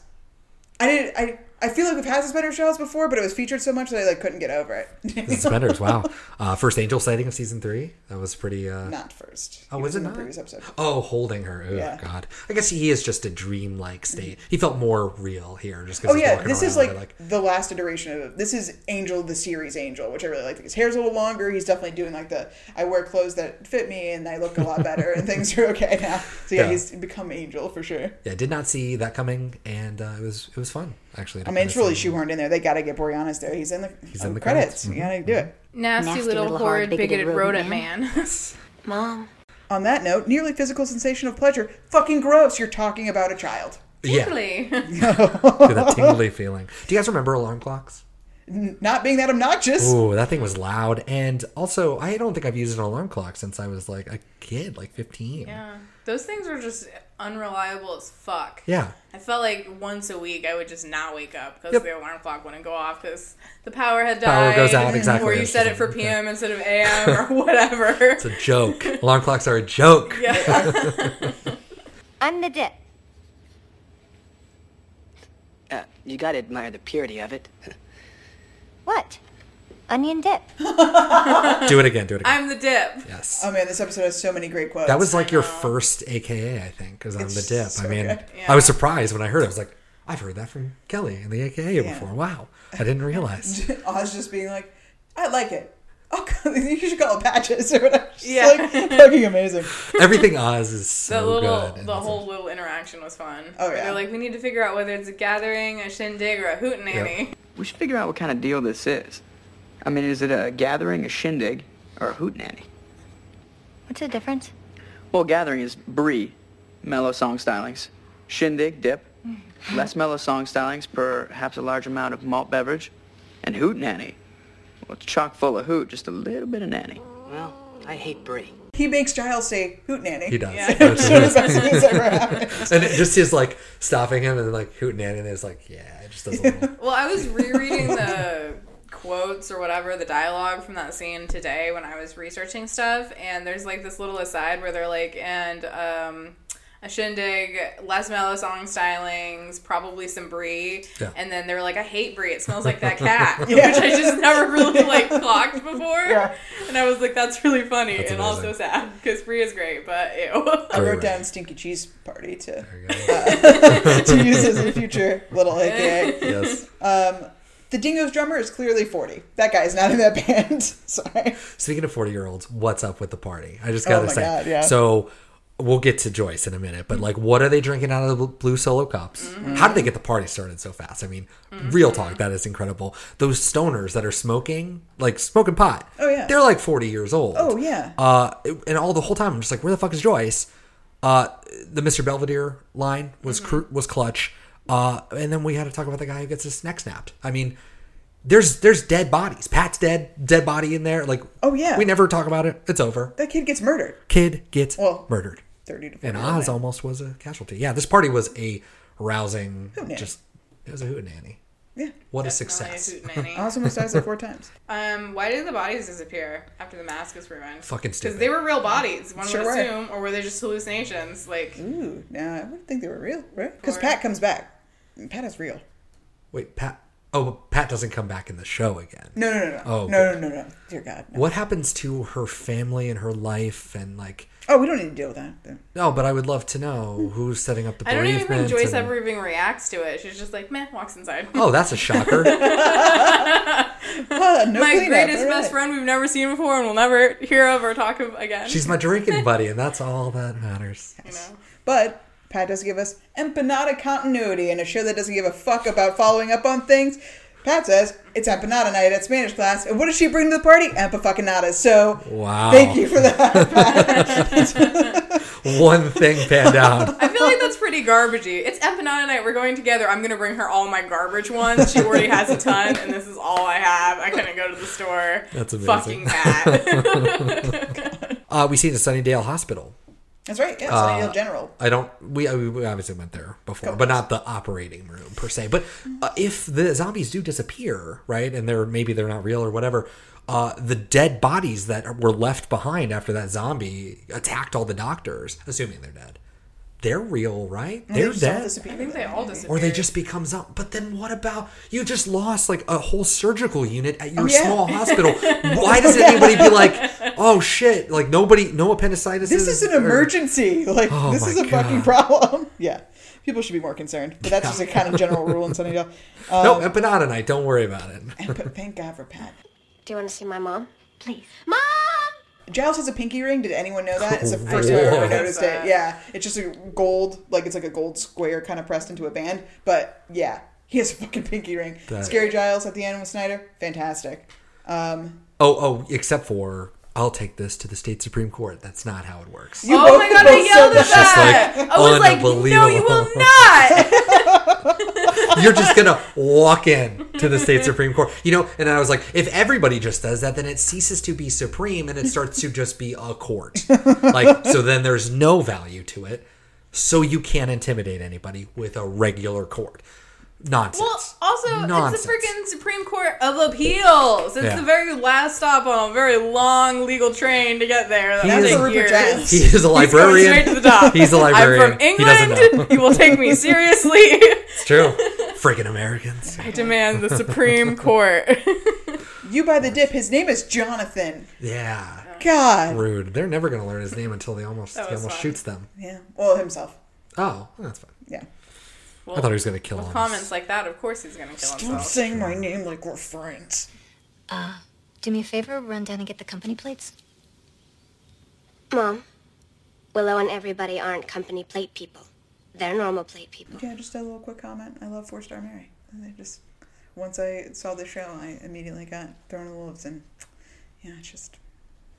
I didn't. I I feel like we've had Suspenders Giles before, but it was featured so much that I like couldn't get over it. Suspenders, wow. Uh, first angel sighting of season three. That was pretty. Uh... not first. Oh, He was it not? previous episode? Oh, holding her. Oh Yeah. God. I guess he is just a dream-like state. He felt more real here, just because. Oh yeah, this is like, the last iteration of this is Angel the series Angel, which I really like. His hair's a little longer. He's definitely doing like the I wear clothes that fit me and I look a lot better and things are okay now. So yeah, Yeah. he's become Angel for sure. Yeah, did not see that coming, and uh, it was it was fun actually. I mean, it's really shoehorned in there. They got to get Boreanaz there. He's in the, He's oh, in the credits. credits. Mm-hmm. You got to do it. Nasty, Nasty little, little horrid, hard, bigoted, bigoted rodent rodent man. Mom. On that note, nearly physical sensation of pleasure. Fucking gross. You're talking about a child. Yeah, Really? that tingly feeling. Do you guys remember alarm clocks? N- Not being that obnoxious. Ooh, that thing was loud, and also I don't think I've used an alarm clock since I was like a kid, like fifteen. yeah. Those things are just unreliable as fuck. Yeah. I felt like once a week I would just not wake up because Yep. the alarm clock wouldn't go off because the power had died. Power goes out, exactly. Or you It's set it for like, okay. PM instead of AM or whatever. It's a joke. alarm clocks are a joke. yeah. I'm the dip. Uh, you gotta admire the purity of it. What? Onion dip. Do it again. Do it again. I'm the dip. yes. Oh man, this episode has so many great quotes. That was like your first AKA, I think, because I'm the It's dip. so I mean, good. I was surprised when I heard it. I was like, I've heard that from Kelly in the AKA Yeah. before. Wow, I didn't realize. Oz just being like, I like it. Oh, you should call it patches or whatever. Just Yeah. like fucking amazing. Everything Oz is The so little, good. and the it's- whole little interaction was fun. Oh, Where yeah. They're like, we need to figure out whether it's a gathering, a shindig, or a hootenanny. We should figure out what kind of deal this is. I mean, is it a gathering, a shindig, or a hootenanny? What's the difference? Well, gathering is brie, mellow song stylings. Shindig, dip. Mm. Less mellow song stylings, perhaps a large amount of malt beverage. And hoot nanny. Well, it's chock full of hoot, just a little bit of nanny. Well, I hate brie. He makes Giles say hoot nanny. He does. Yeah. That's One of what the best ever happened. and it just is like stopping him and like hooting at it and it's like, yeah, it just does a little. Well, I was rereading the quotes or whatever, the dialogue from that scene today when I was researching stuff, and there's like this little aside where they're like, and um, a shindig, less mellow song stylings, probably some brie, Yeah. and then they were like, I hate brie, it smells like that cat, which I just never really like clocked before, Yeah. and I was like, that's really funny That's and amazing. also sad because brie is great, but ew. I wrote down. Stinky Cheese Party to There you go. to use as a future little AKA. yes. The Dingo's drummer is clearly 40. That guy is not in that band. Sorry. Speaking of 40 year olds, what's up with the party? I just Oh gotta my say. God, yeah. So we'll get to Joyce in a minute, but like, what are they drinking out of the blue solo cups? Mm-hmm. How did they get the party started so fast? I mean, real talk, that is incredible. Those stoners that are smoking, like smoking pot. Oh, yeah. They're like 40 years old. Oh, yeah. Uh, and all the whole time, I'm just like, where the fuck is Joyce? Uh, the Mr. Belvedere line was Mm-hmm. cru- was clutch. Uh, and then we had to talk about the guy who gets his neck snapped. I mean, there's there's dead bodies. Pat's dead, dead body in there. Like, Oh, yeah. we never talk about it. It's over. That kid gets murdered. Kid gets Well, murdered, 30 to 40. and Oz old. almost was a casualty. Yeah, this party was a rousing. Hootenanny. Just it was a hootenanny. Yeah. What a Definitely success! hootenanny. Oz almost dies like four times. Um, why did the bodies disappear after the mask was ruined? Fucking stupid. Because they were real bodies, one Sure would were. assume, or were they just hallucinations? Like, Ooh, nah, I wouldn't think they were real, right? Because Pat comes back. Pat is real. Wait, Pat. Oh, Pat doesn't come back in the show again. No, no, no, no. Oh, no, no, no, no. Dear God. No. What happens to her family and her life and like? Oh, we don't need to deal with that. No, but I would love to know who's setting up the I don't even think Joyce and- ever even reacts to it. She's just like, meh, walks inside. Oh, that's a shocker. No My greatest all best right. friend we've never seen before and we'll never hear of or talk of again. She's my drinking buddy, and that's all that matters. you know. But Pat doesn't give us empanada continuity in a show that doesn't give a fuck about following up on things. Pat says it's empanada night at Spanish class, and what does she bring to the party? Empaffuckinadas. So Wow. thank you for that. Pat. One thing panned out. I feel like that's pretty garbagey. It's empanada night. We're going together. I'm gonna bring her all my garbage ones. She already has a ton, and this is all I have. I couldn't go to the store. That's amazing. Fucking mad. Uh, we see the Sunnydale Hospital. That's right. Yeah, Uh, General. I don't. We, we obviously went there before, but not the operating room per se. But uh, if the zombies do disappear, right, and they're maybe they're not real or whatever, uh, the dead bodies that were left behind after that zombie attacked all the doctors, assuming they're dead, they're real, right? They They're just dead. I think they all disappeared. Or they just become zombies. But then what about you just lost like a whole surgical unit at your Oh, yeah. small hospital? Why does anybody be like, oh shit, like nobody, no appendicitis? This is an emergency. Like Oh this is a fucking problem. Yeah. People should be more concerned. But that's just a kind of general rule in Sunnydale. No, Um, empanada night. Don't worry about it. but thank God for Pat. Do you want to see my mom? Please. Mom! Giles has a pinky ring. Did anyone know that? It's the first time I ever Whoa. noticed it. Yeah, it's just a gold, like it's like a gold square kind of pressed into a band. But yeah, he has a fucking pinky ring. That- Scary Giles at the end with Snyder, fantastic. Um, Oh, oh, except for I'll take this to the state supreme court. That's not how it works. you Oh both- my god, both I yelled at said that! like I was like, no, you will not! You're just gonna walk in to the state supreme court, you know. And I was like, if everybody just does that, then it ceases to be supreme and it starts to just be a court. Like, so then there's no value to it. So you can't intimidate anybody with a regular court. Nonsense. Well, also, Nonsense. it's the freaking Supreme Court of Appeals. It's Yeah. the very last stop on a very long legal train to get there. That He is- take Rupert He is a He's going librarian. straight to the top. He's a librarian. I'm from He doesn't England. know. You will take me seriously. It's true. Freaking Americans. I demand the Supreme Court. You buy the dip. His name is Jonathan. Yeah. God. Rude. They're never gonna learn his name until they almost he almost fun. shoots them. Yeah. Well, himself. Oh, that's fine. Yeah. Well, I thought he was gonna kill with him. comments like that, of course he's gonna kill Stop himself. saying my name like we're friends. Uh, do me a favor, run down and get the company plates. Mom, Willow and everybody aren't company plate people. They're normal plate people. Yeah, just a little quick comment. I love Four Star Mary. And I just once I saw the show, I immediately got thrown in the wolves, and yeah, it's just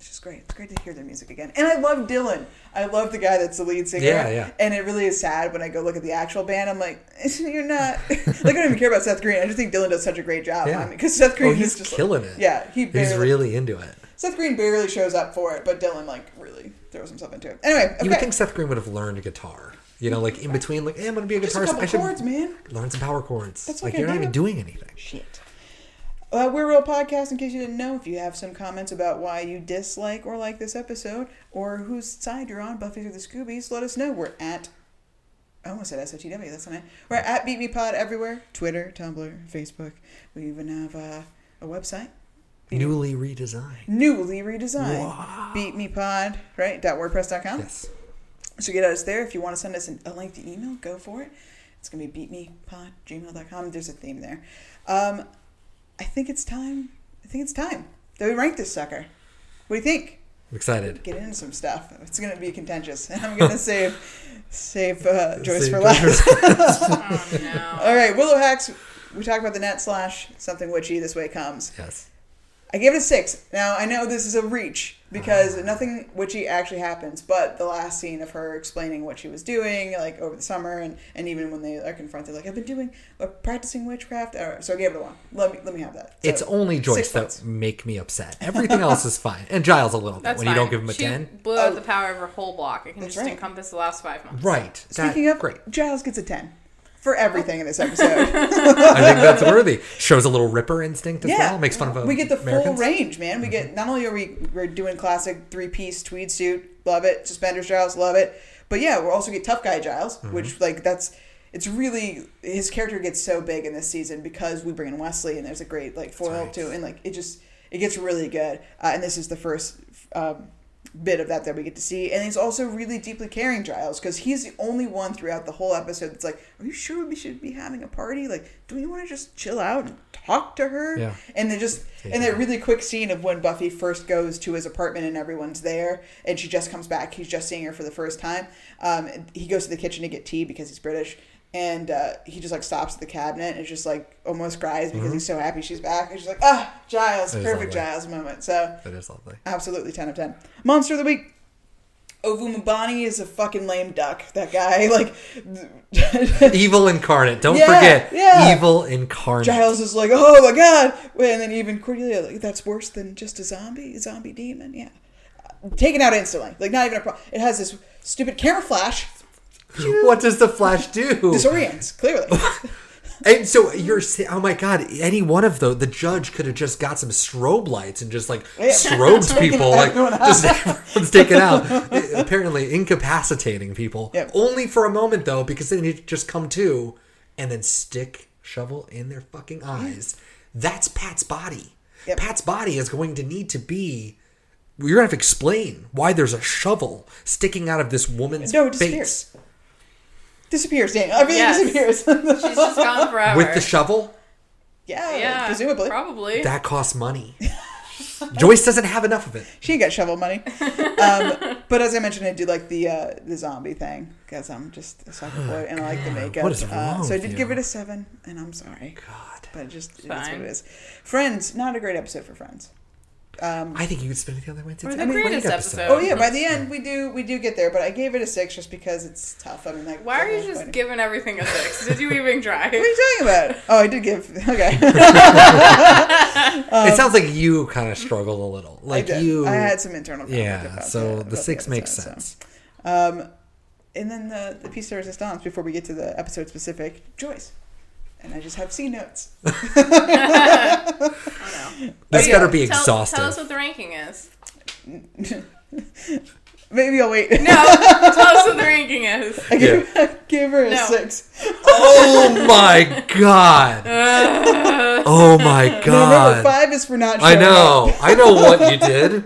It's just great. It's great to hear their music again. And I love Dylan. I love the guy that's the lead singer. Yeah, yeah. And it really is sad when I go look at the actual band. I'm like, you're not. like I don't even care about Seth Green. I just think Dylan does such a great job. Yeah. Because Seth Green Oh, he's is just killing like, it. Yeah, he barely, He's really into it. Seth Green barely shows up for it, but Dylan like really throws himself into it. Anyway, okay. You would think Seth Green would have learned guitar. You know, like in between, like, hey, I'm gonna be a just a guitarist. couple I should chords, man. learn some power chords. That's like you're not even doing anything. Shit. Uh, we're Real Podcast, in case you didn't know. If you have some comments about why you dislike or like this episode, or whose side you're on, Buffy or the Scoobies, let us know. We're at. I almost said SOTW, that's not it. We're at Beep Me Pod everywhere Twitter, Tumblr, Facebook. We even have uh, a website. Newly redesigned. Newly redesigned. Beep Me Pod, right? Dot WordPress.com. Yes. So get us there. If you want to send us an, a lengthy email, go for it. It's going to be beepmepod, gmail.com. There's a theme there. Um, I think it's time. I think it's time that we rank this sucker. What do you think? I'm excited. Get into some stuff. It's going to be contentious. And I'm going to save save uh, Joyce Save for last. Oh no. All right, Willow Hacks. We talked about the net slash something witchy. This way comes. Yes. I gave it a six. Now I know this is a reach because nothing witchy actually happens, but the last scene of her explaining what she was doing, like over the summer, and, and even when they are confronted, like I've been doing uh, practicing witchcraft. Uh, so I gave it a one. Let me let me have that. So, It's only Joyce six that points. make me upset. Everything else is fine. And Giles a little bit That's when fine. you don't give him a she 10. blew out the power of her whole block. It can That's just right. encompass the last five months. Right. Speaking That- of, great. Giles gets a ten for everything in this episode. I think that's worthy. Shows a little Ripper instinct as yeah, well. Makes fun of We get the Americans. full range, man. We get not only are we we're doing classic three piece tweed suit, love it. Suspenders Giles, love it. But yeah, we're also get tough guy Giles, Mm-hmm. which like that's it's really his character gets so big in this season because we bring in Wesley and there's a great like foil right. too, and like it just it gets really good. Uh, and this is the first um, bit of that that we get to see, and he's also really deeply caring Giles because he's the only one throughout the whole episode that's like, "Are you sure we should be having a party? Like, do we want to just chill out and talk to her?" Yeah. And then just and that really quick scene of when Buffy first goes to his apartment and everyone's there, and she just comes back. He's just seeing her for the first time. Um, he goes to the kitchen to get tea because he's British, and uh, he just like stops at the cabinet and just like almost cries because he's so happy she's back. And she's like, "Ah, Giles, That perfect. Giles moment." So That is lovely. absolutely ten of ten. Monster of the week. Ovu Mobani is a fucking lame duck. That guy, like, Evil incarnate. Don't Yeah, forget. yeah. Evil incarnate. Giles is like, oh my god, and then even Cordelia, like, that's worse than just a zombie, a zombie demon. Yeah, taken out instantly. Like not even a problem. It has this stupid camera flash, What does the Flash do? disorients clearly. And so you're saying, oh my god, any one of those, the judge could have just got some strobe lights and just like Yeah. strobed people, like just everyone's taken out. Apparently incapacitating people. Yep. Only for a moment though, because they need to just come to and then stick shovel in their fucking eyes. That's Pat's body. Yep. Pat's body is going to need to be. You're gonna have to explain why there's a shovel sticking out of this woman's No, it face disappears. Disappears, Daniel. Everything Yes. disappears. She's just gone forever. with the shovel. yeah, yeah, presumably. Probably. That costs money. Joyce doesn't have enough of it. She ain't got shovel money. Um, but as I mentioned, I do like the uh, the zombie thing because I'm just a sucker for it and I like the makeup. what is uh, wrong so I did you? give it a seven, and I'm sorry, God. but it just it is what it is. Friends, not a great episode for Friends. I think you could spend it the other way. It's Or a the great greatest episode. Oh yeah, by the end we do we do get there, but I gave it a six just because it's tough. I mean, like Why are you just point- giving everything a six? Did you even try? What are you talking about? Oh, I did give. Okay, it sounds like you kind of struggled a little. I Like did. you. I had some internal. yeah. about So the, the about six makes episode, sense. So. Um, and then the the piece de resistance before we get to the episode specific Joyce, and I just have C notes. That's got to be Tell, exhaustive. tell us what the ranking is. Maybe I'll wait. No, tell us what the ranking is. I gave, I gave her a No. six. oh my god. Uh. oh my No, number five is for not. I know. up. I know what you did.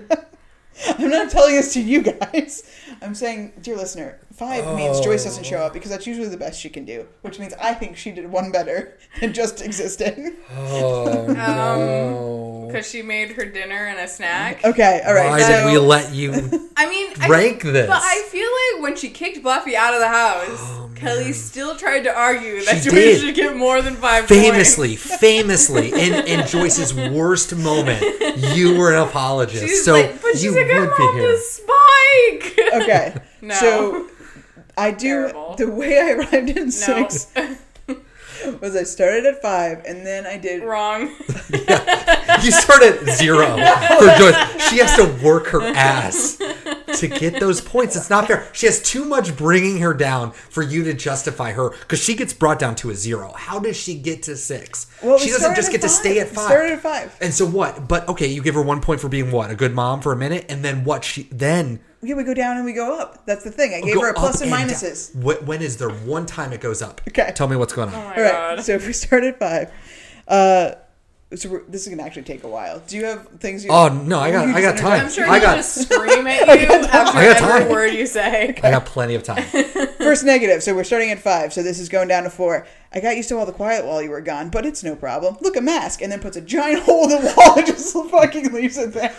I'm not telling this to you guys. I'm saying, dear listener, five means Joyce doesn't show up because that's usually the best she can do, which means I think she did one better than just existing. Oh um, no. Because she made her dinner and a snack. Okay, all right. Why so, did we let you I mean, I, rank this? But I feel like when she kicked Buffy out of the house, oh, Kelly still tried to argue that She Joyce did. should get more than five famously, famously, in, in Joyce's worst moment, you were an apologist. She's so like, but she's you a good would be mom here. To Spike. Okay. No. So I do Terrible. the way I arrived in no, six was I started at five and then I did wrong. You start at zero for Joyce. She has to work her ass to get those points. It's not fair. She has too much bringing her down for you to justify her because she gets brought down to a zero. How does she get to six? Well, she doesn't just at get to stay at We five. started at five. And so what? But okay, you give her one point for being what a good mom for a minute, and then what? She then Yeah, we go down and we go up. That's the thing. I gave go her a plus and minuses. Wh- When is there one time it goes up? Okay. Tell me what's going on. Oh my All right. god. So if we start at five, uh, so we're, this is gonna actually take a while. Do you have things? You, Oh, no, I got- I got time. I'm sure I he'll got- just scream at you after I got every time. word you say. I got plenty of time. First negative. So we're starting at five. So this is going down to four. I got used to all the quiet while you were gone, but it's no problem. Look, a mask, and then puts a giant hole in the wall and just fucking leaves it there.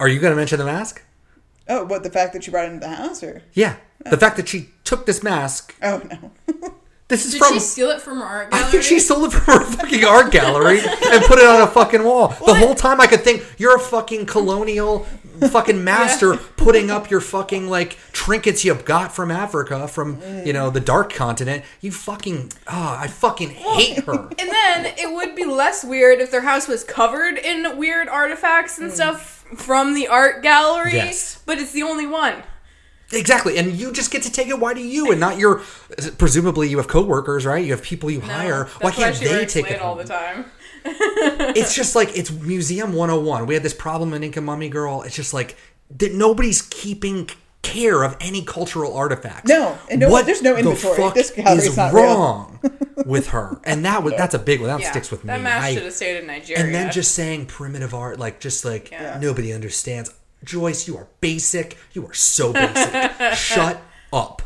Are you going to mention the mask? Oh, what the fact that she brought it into the house, or Yeah. The fact that she took this mask. oh no, This is Did from. she steal it from her art I think she stole it from her fucking art gallery and put it on a fucking wall. The whole time I could think you're a fucking colonial fucking master putting up your fucking like trinkets you got from Africa from you know the dark continent. You fucking ah, I fucking hate her. And then it would be less weird if their house was covered in weird artifacts and stuff from the art gallery. Yes. But it's the only one. Exactly, and you just get to take it. Why do you and not your? Presumably, you have coworkers, right? You have people you hire. Why can't she they take it all home? the time? it's just like it's museum 101 we had this problem in inca mummy girl it's just like that nobody's keeping care of any cultural artifacts No, and no- there's no inventory. the inventory. fuck This gallery's is not wrong with her and that was that's a big one that Yeah. sticks with that me mask I- should have stayed in Nigeria. and then just saying primitive art like just like Yeah. nobody understands joyce you are basic you are so basic shut up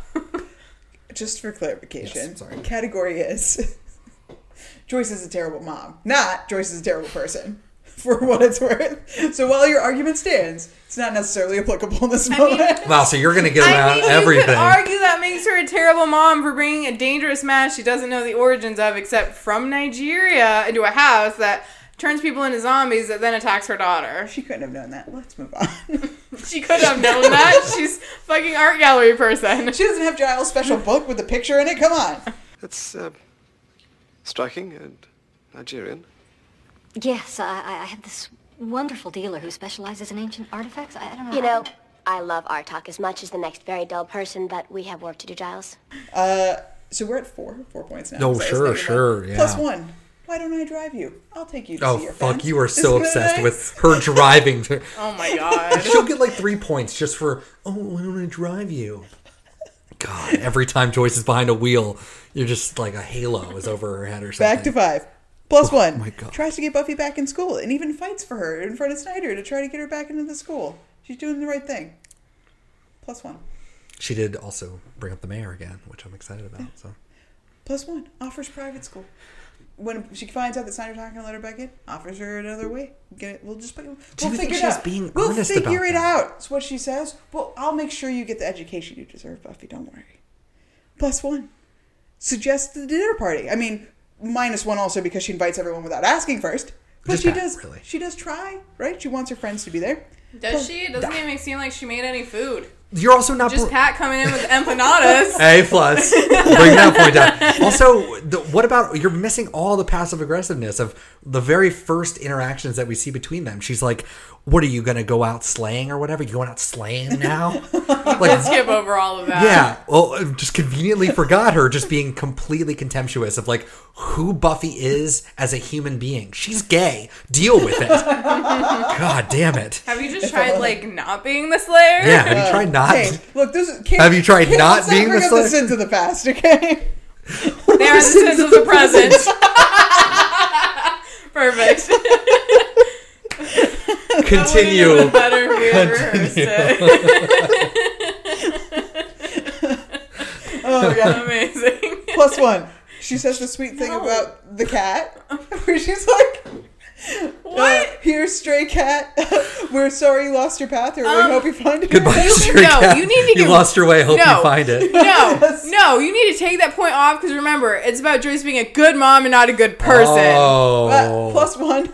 just for clarification, Yes, sorry. category is Joyce is a terrible mom, not Joyce is a terrible person. For what it's worth. So while your argument stands, it's not necessarily applicable in this moment. wow so you're gonna get I around mean, you everything could argue that makes her a terrible mom for bringing a dangerous mask she doesn't know the origins of, except from Nigeria, into a house that turns people into zombies that then attacks her daughter. she couldn't have known that. Let's move on. She could have known that. She's fucking art gallery person. she doesn't have Giles' special book with the picture in it. Come on. That's uh, striking and Nigerian. Yes, I, I I have this wonderful dealer who specializes in ancient artifacts. I, I don't know. You know, I love art talk as much as the next very dull person, but we have work to do, Giles. Uh, so we're at four, four points now. Oh, So sure, negative sure, one. yeah. Plus one. Why don't I drive you? I'll take you to Oh see your fuck! fence. You are so obsessed nice? with her driving. Oh my god. She'll get like three points just for oh, why don't I drive you? God, every time Joyce is behind a wheel, you're just like a halo is over her head or something. Back to five. Plus oh one. Oh my God. Tries to get Buffy back in school and even fights for her in front of Snyder to try to get her back into the school. She's doing the right thing. Plus one. She did also bring up the mayor again, which I'm excited about. So Plus one. Offers private school. When she finds out that Snyder's not going to let her back in, offers her another way. Get it? We'll just put, we'll you figure think it out. being we'll figure it that? out. That's what she says. Well, I'll make sure you get the education you deserve, Buffy. Don't worry. Plus one. Suggests the dinner party. I mean, minus one also because she invites everyone without asking first. But Just she that, does. really. She does try, right? She wants her friends to be there. Does she? Doesn't even seem like she made any food. you're also not. Just br- Pat coming in with empanadas. A plus. Bring that point down. Also, the, what about you're missing all the passive aggressiveness of the very first interactions that we see between them. She's like, "What are you going to go out slaying or whatever? You going out slaying now?" like, Skip over all of that. yeah. Well, I just conveniently forgot her just being completely contemptuous of like who Buffy is as a human being. She's gay. Deal with it. God damn it. Have you just tried like not being the Slayer? Yeah. Have you tried not? Hey, look, this is. Can't, Have you tried can't- not being bring the up the Slayer? sins of the past, okay? They are the sins of the present. Perfect. Continue. That would've better if we had rehearsed it. Oh my god. Amazing. Plus one. She says the sweet thing No. about the cat, where she's like, What? Here's Stray Cat. We're sorry you lost your path, or Um, we hope you find it. Goodbye, You- Stray no, Cat. you need to You lost your way. Hope No. you find it. No, no, you need to take that point off because remember, it's about Joyce being a good mom and not a good person. Oh, Uh, plus one.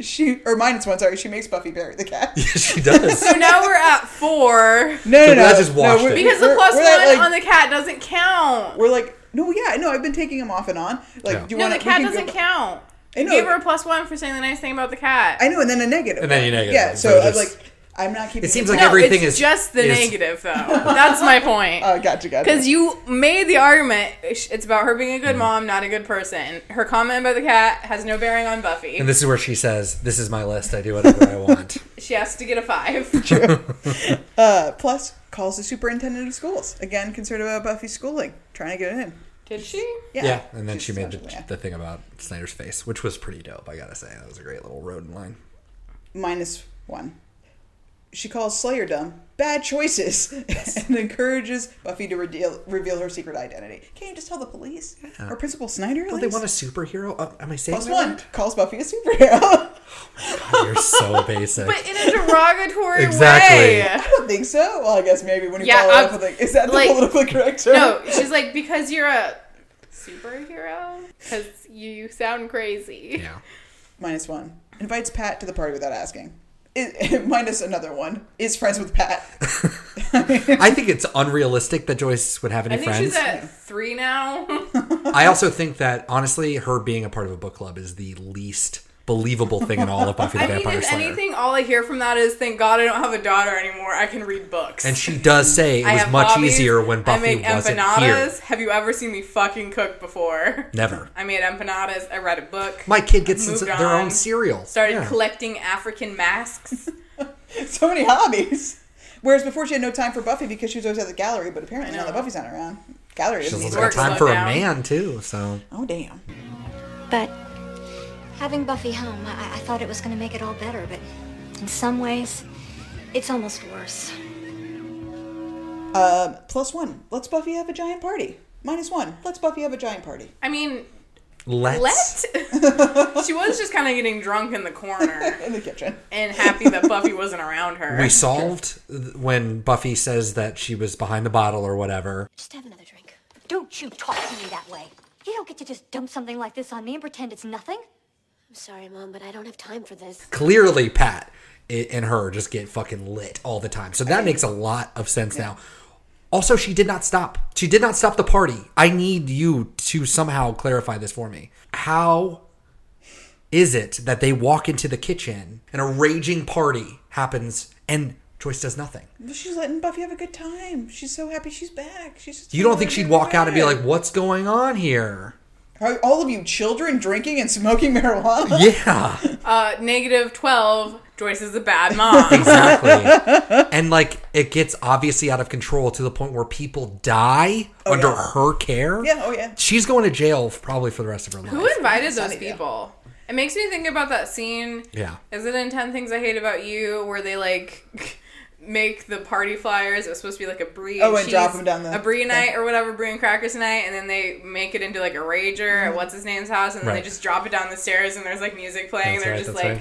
She or minus one. Sorry, she makes Buffy bury the cat. Yeah, she does. So now we're at four No, So no, no. that just washed no, it. because the we're- plus we're one at, like, on the cat doesn't count. We're like, no, yeah, no. I've been taking him off and on. Like, Yeah. do you No, want the cat doesn't count. I You know. gave her a plus one for saying the nice thing about the cat. I know, and then a negative. And then one. you negative Yeah, one, so, so I was like, I'm not keeping. It seems like no, everything it's is- just the is- negative though. That's my point. Oh, gotcha, gotcha. Because you made the argument, it's about her being a Mm. good mom, not a good person. Her comment about the cat has no bearing on Buffy. And this is where she says, "This is my list. I do whatever I want." she has to get a five. uh, plus calls the superintendent of schools again, concerned about Buffy's schooling, trying to get it in. Did she? Yeah, Yeah, and then She's she made the, yeah. the thing about Snyder's face, which was pretty dope. I gotta say, that was a great little rodent line. minus one. She calls Slayer dumb, bad choices, and encourages Buffy to reveal, reveal her secret identity. Can't you just tell the police or Principal Snyder? at Don't they want a superhero? Uh, am I saying that one right? calls Buffy a superhero. God, you're so basic. But in a derogatory Exactly. way. I don't think so. Well, I guess maybe when you Yeah, follow it up I'm- with like, is that the politically correct term? No, she's like, because you're a superhero? Because you sound crazy. yeah. Minus one. Invites Pat to the party without asking. Is, minus another one. Is friends with Pat. I think it's unrealistic that Joyce would have any I think friends. she's at three now. I also think that honestly, her being a part of a book club is the least believable thing in all of Buffy the I mean, Vampire if Slayer. anything, all I hear from that is, thank God I don't have a daughter anymore. I can read books. and she does say it I was have much hobbies. easier when I Buffy make wasn't empanadas. here. Have you ever seen me fucking cook before? Never. I made empanadas. I read a book. My kid gets Moved their on. own cereal. Started Yeah. collecting African masks. so many hobbies. Whereas before she had no time for Buffy because she was always at the gallery, but apparently now that Buffy's not around, gallery She isn't doesn't easy. have time work for slowed a down. man too. So Oh damn. But having Buffy home, I, I thought it was going to make it all better, but in some ways, it's almost worse. Um, plus one. Let's Buffy have a giant party. Minus one. Let's Buffy have a giant party. I mean, let's. let. she was just kind of getting drunk in the corner In the kitchen. and happy that Buffy wasn't around her. We solved when Buffy says that she was behind the bottle or whatever. Just have another drink. Don't you talk to me that way. You don't get to just dump something like this on me and pretend it's nothing. I'm sorry, Mom, but I don't have time for this. Clearly, Pat and her just get fucking lit all the time. So that makes a lot of sense now. Also, she did not stop. She did not stop the party. I need you to somehow clarify this for me. How is it that they walk into the kitchen and a raging party happens and Joyce does nothing? She's letting Buffy have a good time. She's so happy she's back. She's just You don't think she'd walk out and be like, "What's going on here?" Are all of you children drinking and smoking marijuana? Yeah, Uh, negative 12. Joyce is a bad mom. exactly. and like it gets obviously out of control to the point where people die under Oh, yeah. her care. Yeah, oh, yeah. She's going to jail probably for the rest of her life. Who invited those Sunnydale. people? It makes me think about that scene. Yeah. Is it in 10 Things I Hate About You where they like make the party flyers? It was supposed to be like a brie Oh, and and drop cheese- down the a brie thing. night or whatever, brie and crackers night, and then they make it into like a rager at what's his name's house, and then Right. they just drop it down the stairs, and there's like music playing, That's and they're right, just like. right.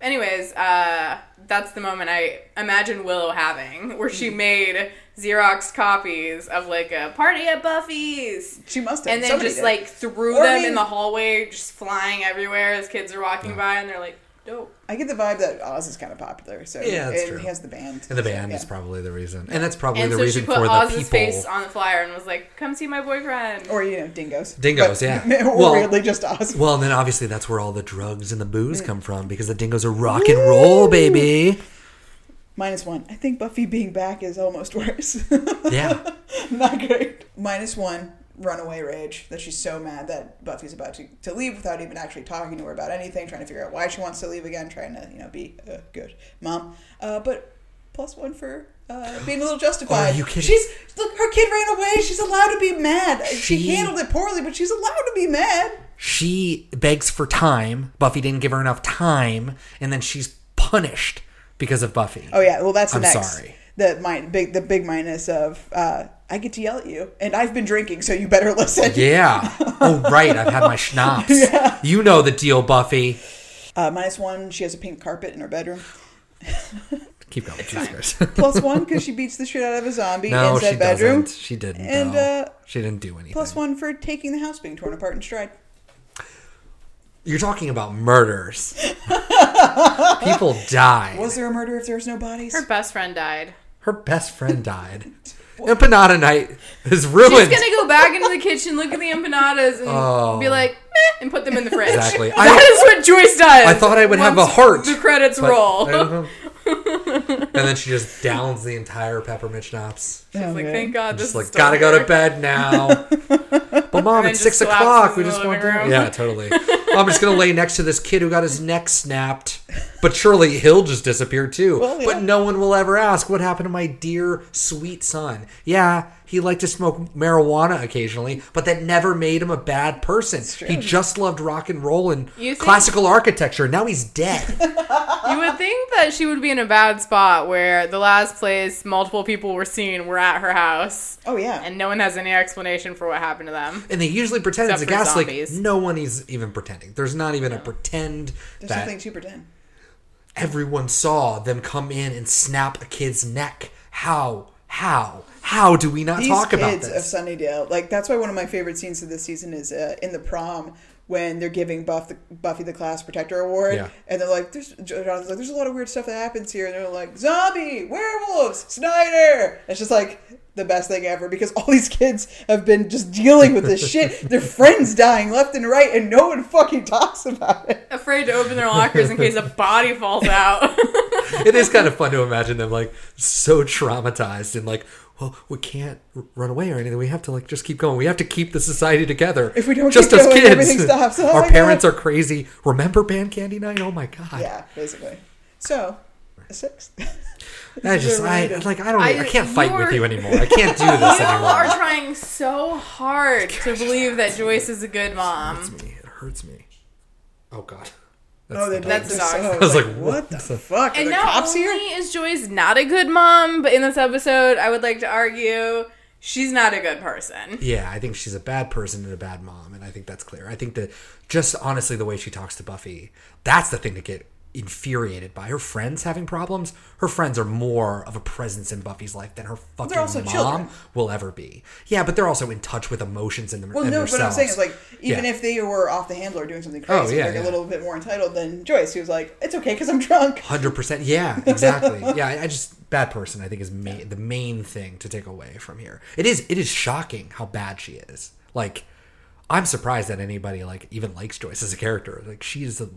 Anyways, uh, that's the moment I imagine Willow having, where she made Xerox copies of like a party at Buffy's She must have. and then Somebody just did. like threw Or, I them mean- in the hallway, just flying everywhere as kids are walking by, and they're like, "Dope." I get the vibe that Oz is kind of popular, so Yeah, that's and true. he has the band. And the so, band yeah. is probably the reason, and that's probably And the so she reason put for the Oz's people. face on the flyer and was like, "Come see my boyfriend." or you know dingoes. Dingoes, But- yeah. or Well- weirdly just Oz. Well, and then obviously that's where all the drugs and the booze come from because the dingoes are rock and roll, baby. Minus one. I think Buffy being back is almost worse. Yeah. Not great. Minus one. Runaway rage that she's so mad that Buffy's about to, to leave without even actually talking to her about anything, trying to figure out why she wants to leave again, trying to you know be a good mom. Uh, but plus one for uh, being a little justified. Are you kidding? She's look, her kid ran away. She's allowed to be mad. She, She- handled it poorly, but she's allowed to be mad. She begs for time. Buffy didn't give her enough time, and then she's punished because of Buffy. Oh yeah, well that's the I'm next. sorry. The my big the big minus of uh, I get to yell at you, and I've been drinking, so you better listen. Yeah. Oh, right. I've had my schnapps. You know the deal, Buffy. Uh, minus one, she has a pink carpet in her bedroom. Keep going, Jesus. Plus one because she beats the shit out of a zombie no, in she bedroom. doesn't. She didn't. And though. uh, she didn't do anything. plus one for taking the house being torn apart in stride. You're talking about murders. People die. Was there a murder if there was no bodies? Her best friend died. Her best friend died. Empanada night is ruined. She's gonna go back into the kitchen, look at the empanadas, and Oh. be like, Meh, and put them in the fridge. Exactly. That I- is what Joyce does. I thought I would have a heart. The credits roll. and then she just downs the entire peppermint schnapps. She's like, thank God this Just like, is still gotta go to bed now. but mom, it's six o'clock. We just want to. Yeah, totally. I'm just gonna lay next to this kid who got his neck snapped. But surely he'll just disappear too. Well, yeah. But no one will ever ask what happened to my dear sweet son. Yeah, he liked to smoke marijuana occasionally, but that never made him a bad person. He just loved rock and roll and think- classical architecture. Now he's dead. You would think that she would be in a bad spot where the last place multiple people were seen were at her house. Oh yeah. And no one has any explanation for what happened to them. And they usually pretend it's a gas leak. No one is even pretending. There's not even a pretend There's that nothing to pretend. Everyone saw them come in and snap a kid's neck. How? How? How do we not These talk about kids of? Sunnydale, like that's why one of my favorite scenes of this season is uh, in the prom when they're giving Buff the, Buffy the Class Protector Award, Yeah. and they're like, "There's Jonathan's like, there's a lot of weird stuff that happens here," and they're like, "Zombie, werewolves, Snyder." It's just like the best thing ever because all these kids have been just dealing with this shit. Their friends dying left and right, and no one fucking talks about it. Afraid to open their lockers in case a body falls out. it is kind of fun to imagine them like so traumatized and like, well, we can't run away or anything. We have to like just keep going. We have to keep the society together. If we don't just keep as going, kids, everything stops. Oh our parents God. are crazy. Remember band candy night? Oh my god. Yeah, basically. So, a six. I just I like I don't I, I- can't fight with you're- anymore. I can't do this you anymore. are trying so hard to believe that Joyce is a good mom. hurts me. It hurts me. Oh god. oh, they That's the the dog. dog. I was like, what the what the- fuck? Are And the not cops only here? is Joyce not a good mom, but in this episode, I would like to argue she's not a good person. Yeah, I think she's a bad person and a bad mom, and I think that's clear. I think that just honestly, the way she talks to Buffy, that's the thing to get infuriated by. Her friends having problems. Her friends are more of a presence in Buffy's life than her fucking mom children. will ever be. Yeah, but they're also in touch with emotions in them. Well, in no, what I'm saying is like even Yeah. if they were off the handle or doing something Oh, crazy, yeah, they're yeah. a little bit more entitled than Joyce, who's like, "It's okay because I'm drunk." Hundred percent. Yeah, exactly. yeah, I, I just bad person. I think is ma- the main thing to take away from here. It is. It is shocking how bad she is. Like, I'm surprised that anybody like even likes Joyce as a character. Like, she is the,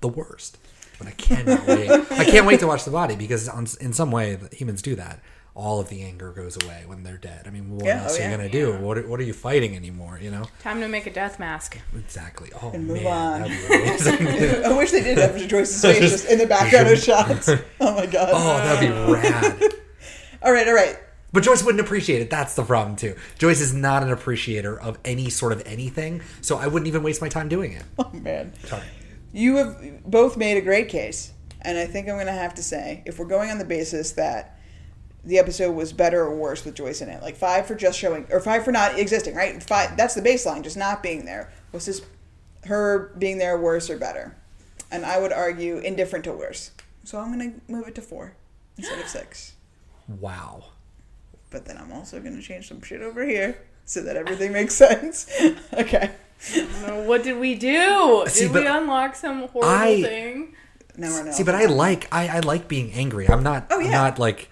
the worst. But I cannot wait. I can't wait to watch the body because on, in some way the humans do that. All of the anger goes away when they're dead. I mean, what Yeah, else oh, are you yeah. gonna do? What are, What are you fighting anymore? You know Time to make a death mask. exactly. Oh And move man, on. that'd be amazing. I wish they did have Joyce's face just in the background of shots. Oh my god! oh, that'd be rad. All right, all right. But Joyce wouldn't appreciate it. That's the problem too. Joyce is not an appreciator of any sort of anything, so I wouldn't even waste my time doing it. Oh man, Sorry. You have both made a great case, and I think I'm going to have to say, if we're going on the basis that the episode was better or worse with Joyce in it, like five for just showing, or five for not existing, right? Five. That's the baseline, just not being there. Was this her being there worse or better? And I would argue indifferent to worse. So I'm going to move it to four instead of six. Wow. But then I'm also going to change some shit over here so that everything makes sense. okay. What did we do? See, did we unlock some horrible I- thing? Now we're See, but I like I, I like being angry. I'm not Oh, I'm yeah. not like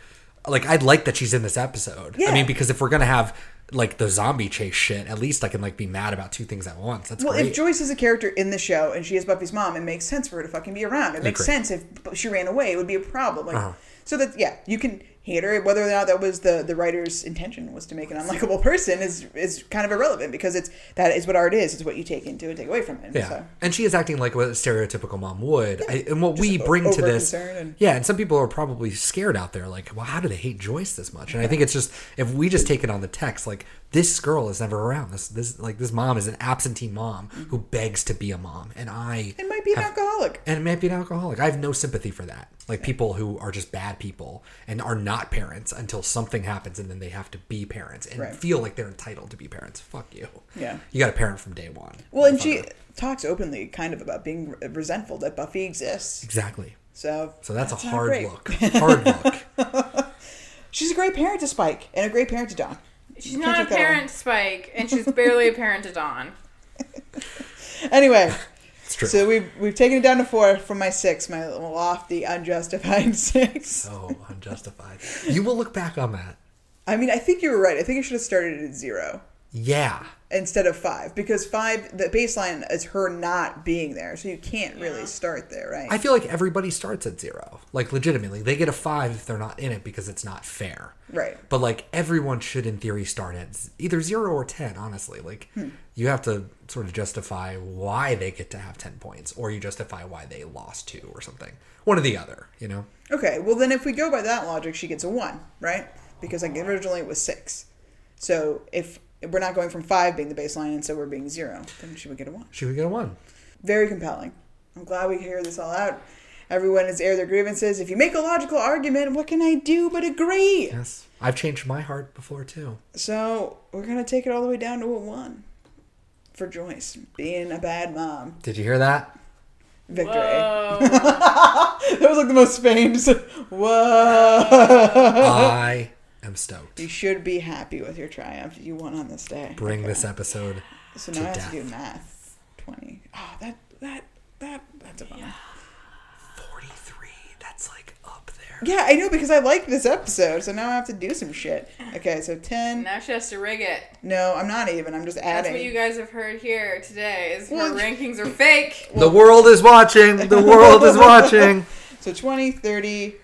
like I'd like that she's in this episode. Yeah. I mean, because if we're gonna have like the zombie chase shit, at least I can like be mad about two things at once. That's Well, great. if Joyce is a character in the show and she is Buffy's mom, it makes sense for her to fucking be around. It makes sense if she ran away; it would be a problem. Like, Uh-huh. so that yeah, you can hate her. Whether or not that was the the writer's intention was to make an unlikable person is is kind of irrelevant because it's that is what art is. It's what you take into and take away from it. Yeah, So. and she is acting like what a stereotypical mom would. I, and what we bring to this, and- yeah, and some people are probably scared out there, like, well, how do they hate Joyce this much? And I think it's just if we just take it on the text, like this girl is never around. This this like this mom is an absentee mom Mm-hmm. who begs to be a mom, and I It might be an alcoholic. and it might be an alcoholic. I have no sympathy for that. Like people who are just bad people and are not parents until something happens and then they have to be parents and Right. feel like they're entitled to be parents. Fuck you. Yeah. You got a parent from day one. Well, and she talks openly, kind of, about being resentful that Buffy exists. Exactly. So, So that's, a hard great. look. Hard look. She's a great parent to Spike and a great parent to Dawn. She's Can't a take parent to Spike, and she's barely a parent to Dawn. Anyway, It's true. so we've we've taken it down to four from my six, my lofty, unjustified six. so unjustified. You will look back on that. I mean, I think you were right. I think I should have started at zero Yeah. instead of five because five, the baseline is her not being there, so you can't really start there, right? I feel like everybody starts at zero. Like legitimately, they get a five if they're not in it because it's not fair. Right. But like everyone should, in theory, start at either zero or ten. Honestly, like Hmm. You have to sort of justify why they get to have ten points, or you justify why they lost two or something. One or the other. You know. Okay, well then if we go by that logic, she gets a one, right? Because like originally it was six. So if we're not going from five being the baseline and so we're being zero, then she would get a one. She would get a one. Very compelling. I'm glad we can hear this all out. Everyone has aired their grievances. If you make a logical argument, what can I do but agree? Yes. I've changed my heart before too. So we're gonna take it all the way down to a one for Joyce being a bad mom. Did you hear that? Victory. Whoa. that was like the most famous. Whoa. I am stoked. You should be happy with your triumph. You won on this day. Bring Okay. this episode So to now I have death. to do math. Twenty. Oh, that that that that's a bummer. Forty-three. That's like up there. Yeah, I know because I like this episode, so now I have to do some shit. Okay, so ten. now she has to rig it. No, I'm not even. I'm just adding. That's adding. what you guys have heard here today. Is her Well- rankings are fake. the world is watching. The world is watching. So 20, 30,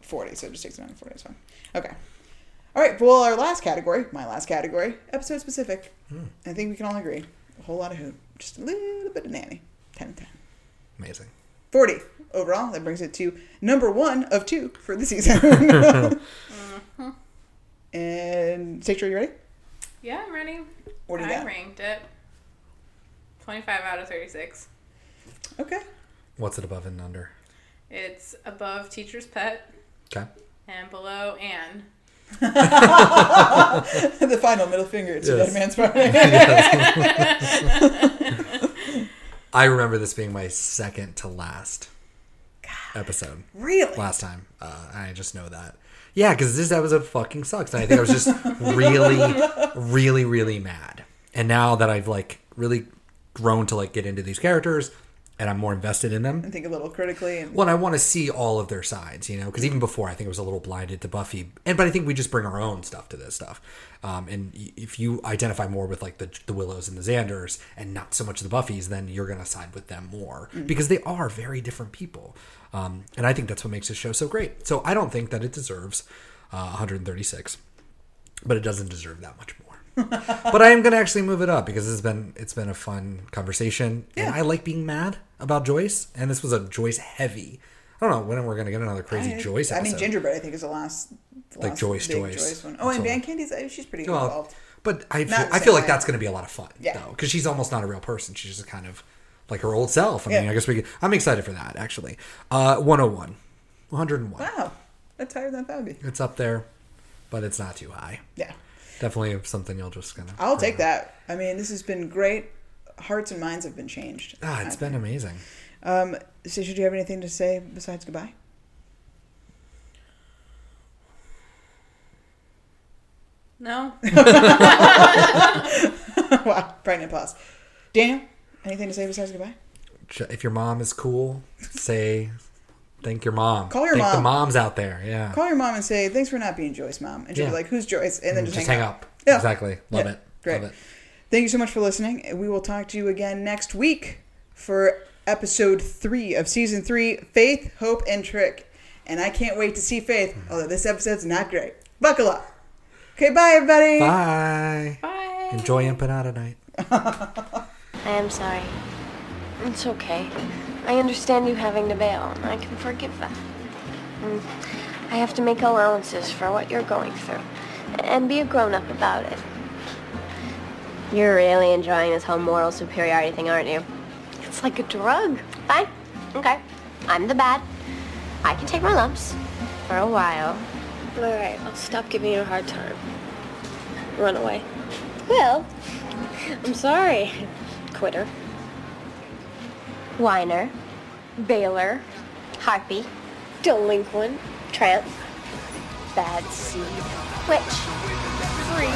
40. So it just takes it down to 40. That's fine. Okay. All right. Well, our last category, my last category, episode specific. Hmm. I think we can all agree. A whole lot of who. Just a little bit of nanny. 10 and 10. Amazing. 40 overall. That brings it to number one of two for the season. Mm-hmm. and Sacred, you ready? Yeah, I'm ready. What do you I got? ranked it. 25 out of 36. Okay. What's it above and under? It's above Teacher's Pet Okay. and below Anne. the final middle finger to Yes. Dead Man's Party. I remember this being my second to last episode. really? Last time. Uh, I just know that. Yeah, because this episode fucking sucks. And I think I was just really, really, really mad. And now that I've like really grown to like get into these characters and I'm more invested in them, And think a little critically. And Well, and I want to see all of their sides, you know, because even before I think it was a little blinded to Buffy, and but I think we just bring our own stuff to this stuff. Um, and if you identify more with like the the Willows and the Xanders, and not so much the Buffys, then you're gonna side with them more because they are very different people. Um, and I think that's what makes this show so great. So I don't think that it deserves uh, 136, but it doesn't deserve that much more. But I am gonna actually move it up because it's been it's been a fun conversation, and I like being mad about Joyce, and this was a Joyce heavy. I don't know when we're gonna get another crazy I- Joyce. I mean. Gingerbread, I think, is the last. the Like last Joyce, big Joyce. one. Oh, and So- Band Candy's, she's pretty Well, involved. but I feel, I feel like that's gonna be a lot of fun, Yeah. though, because she's almost not a real person. She's just kind of like her old self. I mean, Yeah. I guess we. Could, I'm excited for that actually. Uh, 101, 101. Wow. That's higher than Fabi. It's up there, but it's not too high. Yeah. Definitely something you'll just kind of. I'll take that. I mean, this has been great. Hearts and minds have been changed. Ah, it's been amazing. Um, so, should you have anything to say besides goodbye? No? wow, pregnant pause. Daniel, anything to say besides goodbye? If your mom is cool, say thank your mom. Call your thank the moms out there. Yeah. Call your mom and say, thanks for not being Joyce, mom. And she'll be like, who's Joyce? And then Mm, just, hang, up. up. Yeah. Exactly. Love Yeah. it. Great. Love it. Thank you so much for listening. We will talk to you again next week for episode three of season three Faith, Hope, and Trick. And I can't wait to see Faith, although this episode's not great. Buckle up. Okay, bye, everybody. Bye. Bye. Enjoy empanada night. I am sorry. It's okay. I understand you having to bail, and I can forgive that. Mm, I have to make allowances for what you're going through, and be a grown-up about it. You're really enjoying this whole moral superiority thing, aren't you? It's like a drug. Fine. Okay. I'm the bad. I can take my lumps. For a while. All right, I'll stop giving you a hard time. Run away. Well, I'm sorry. Quitter. Whiner, bailer. harpy, Delinquent. tramp, bad seed, witch. Free.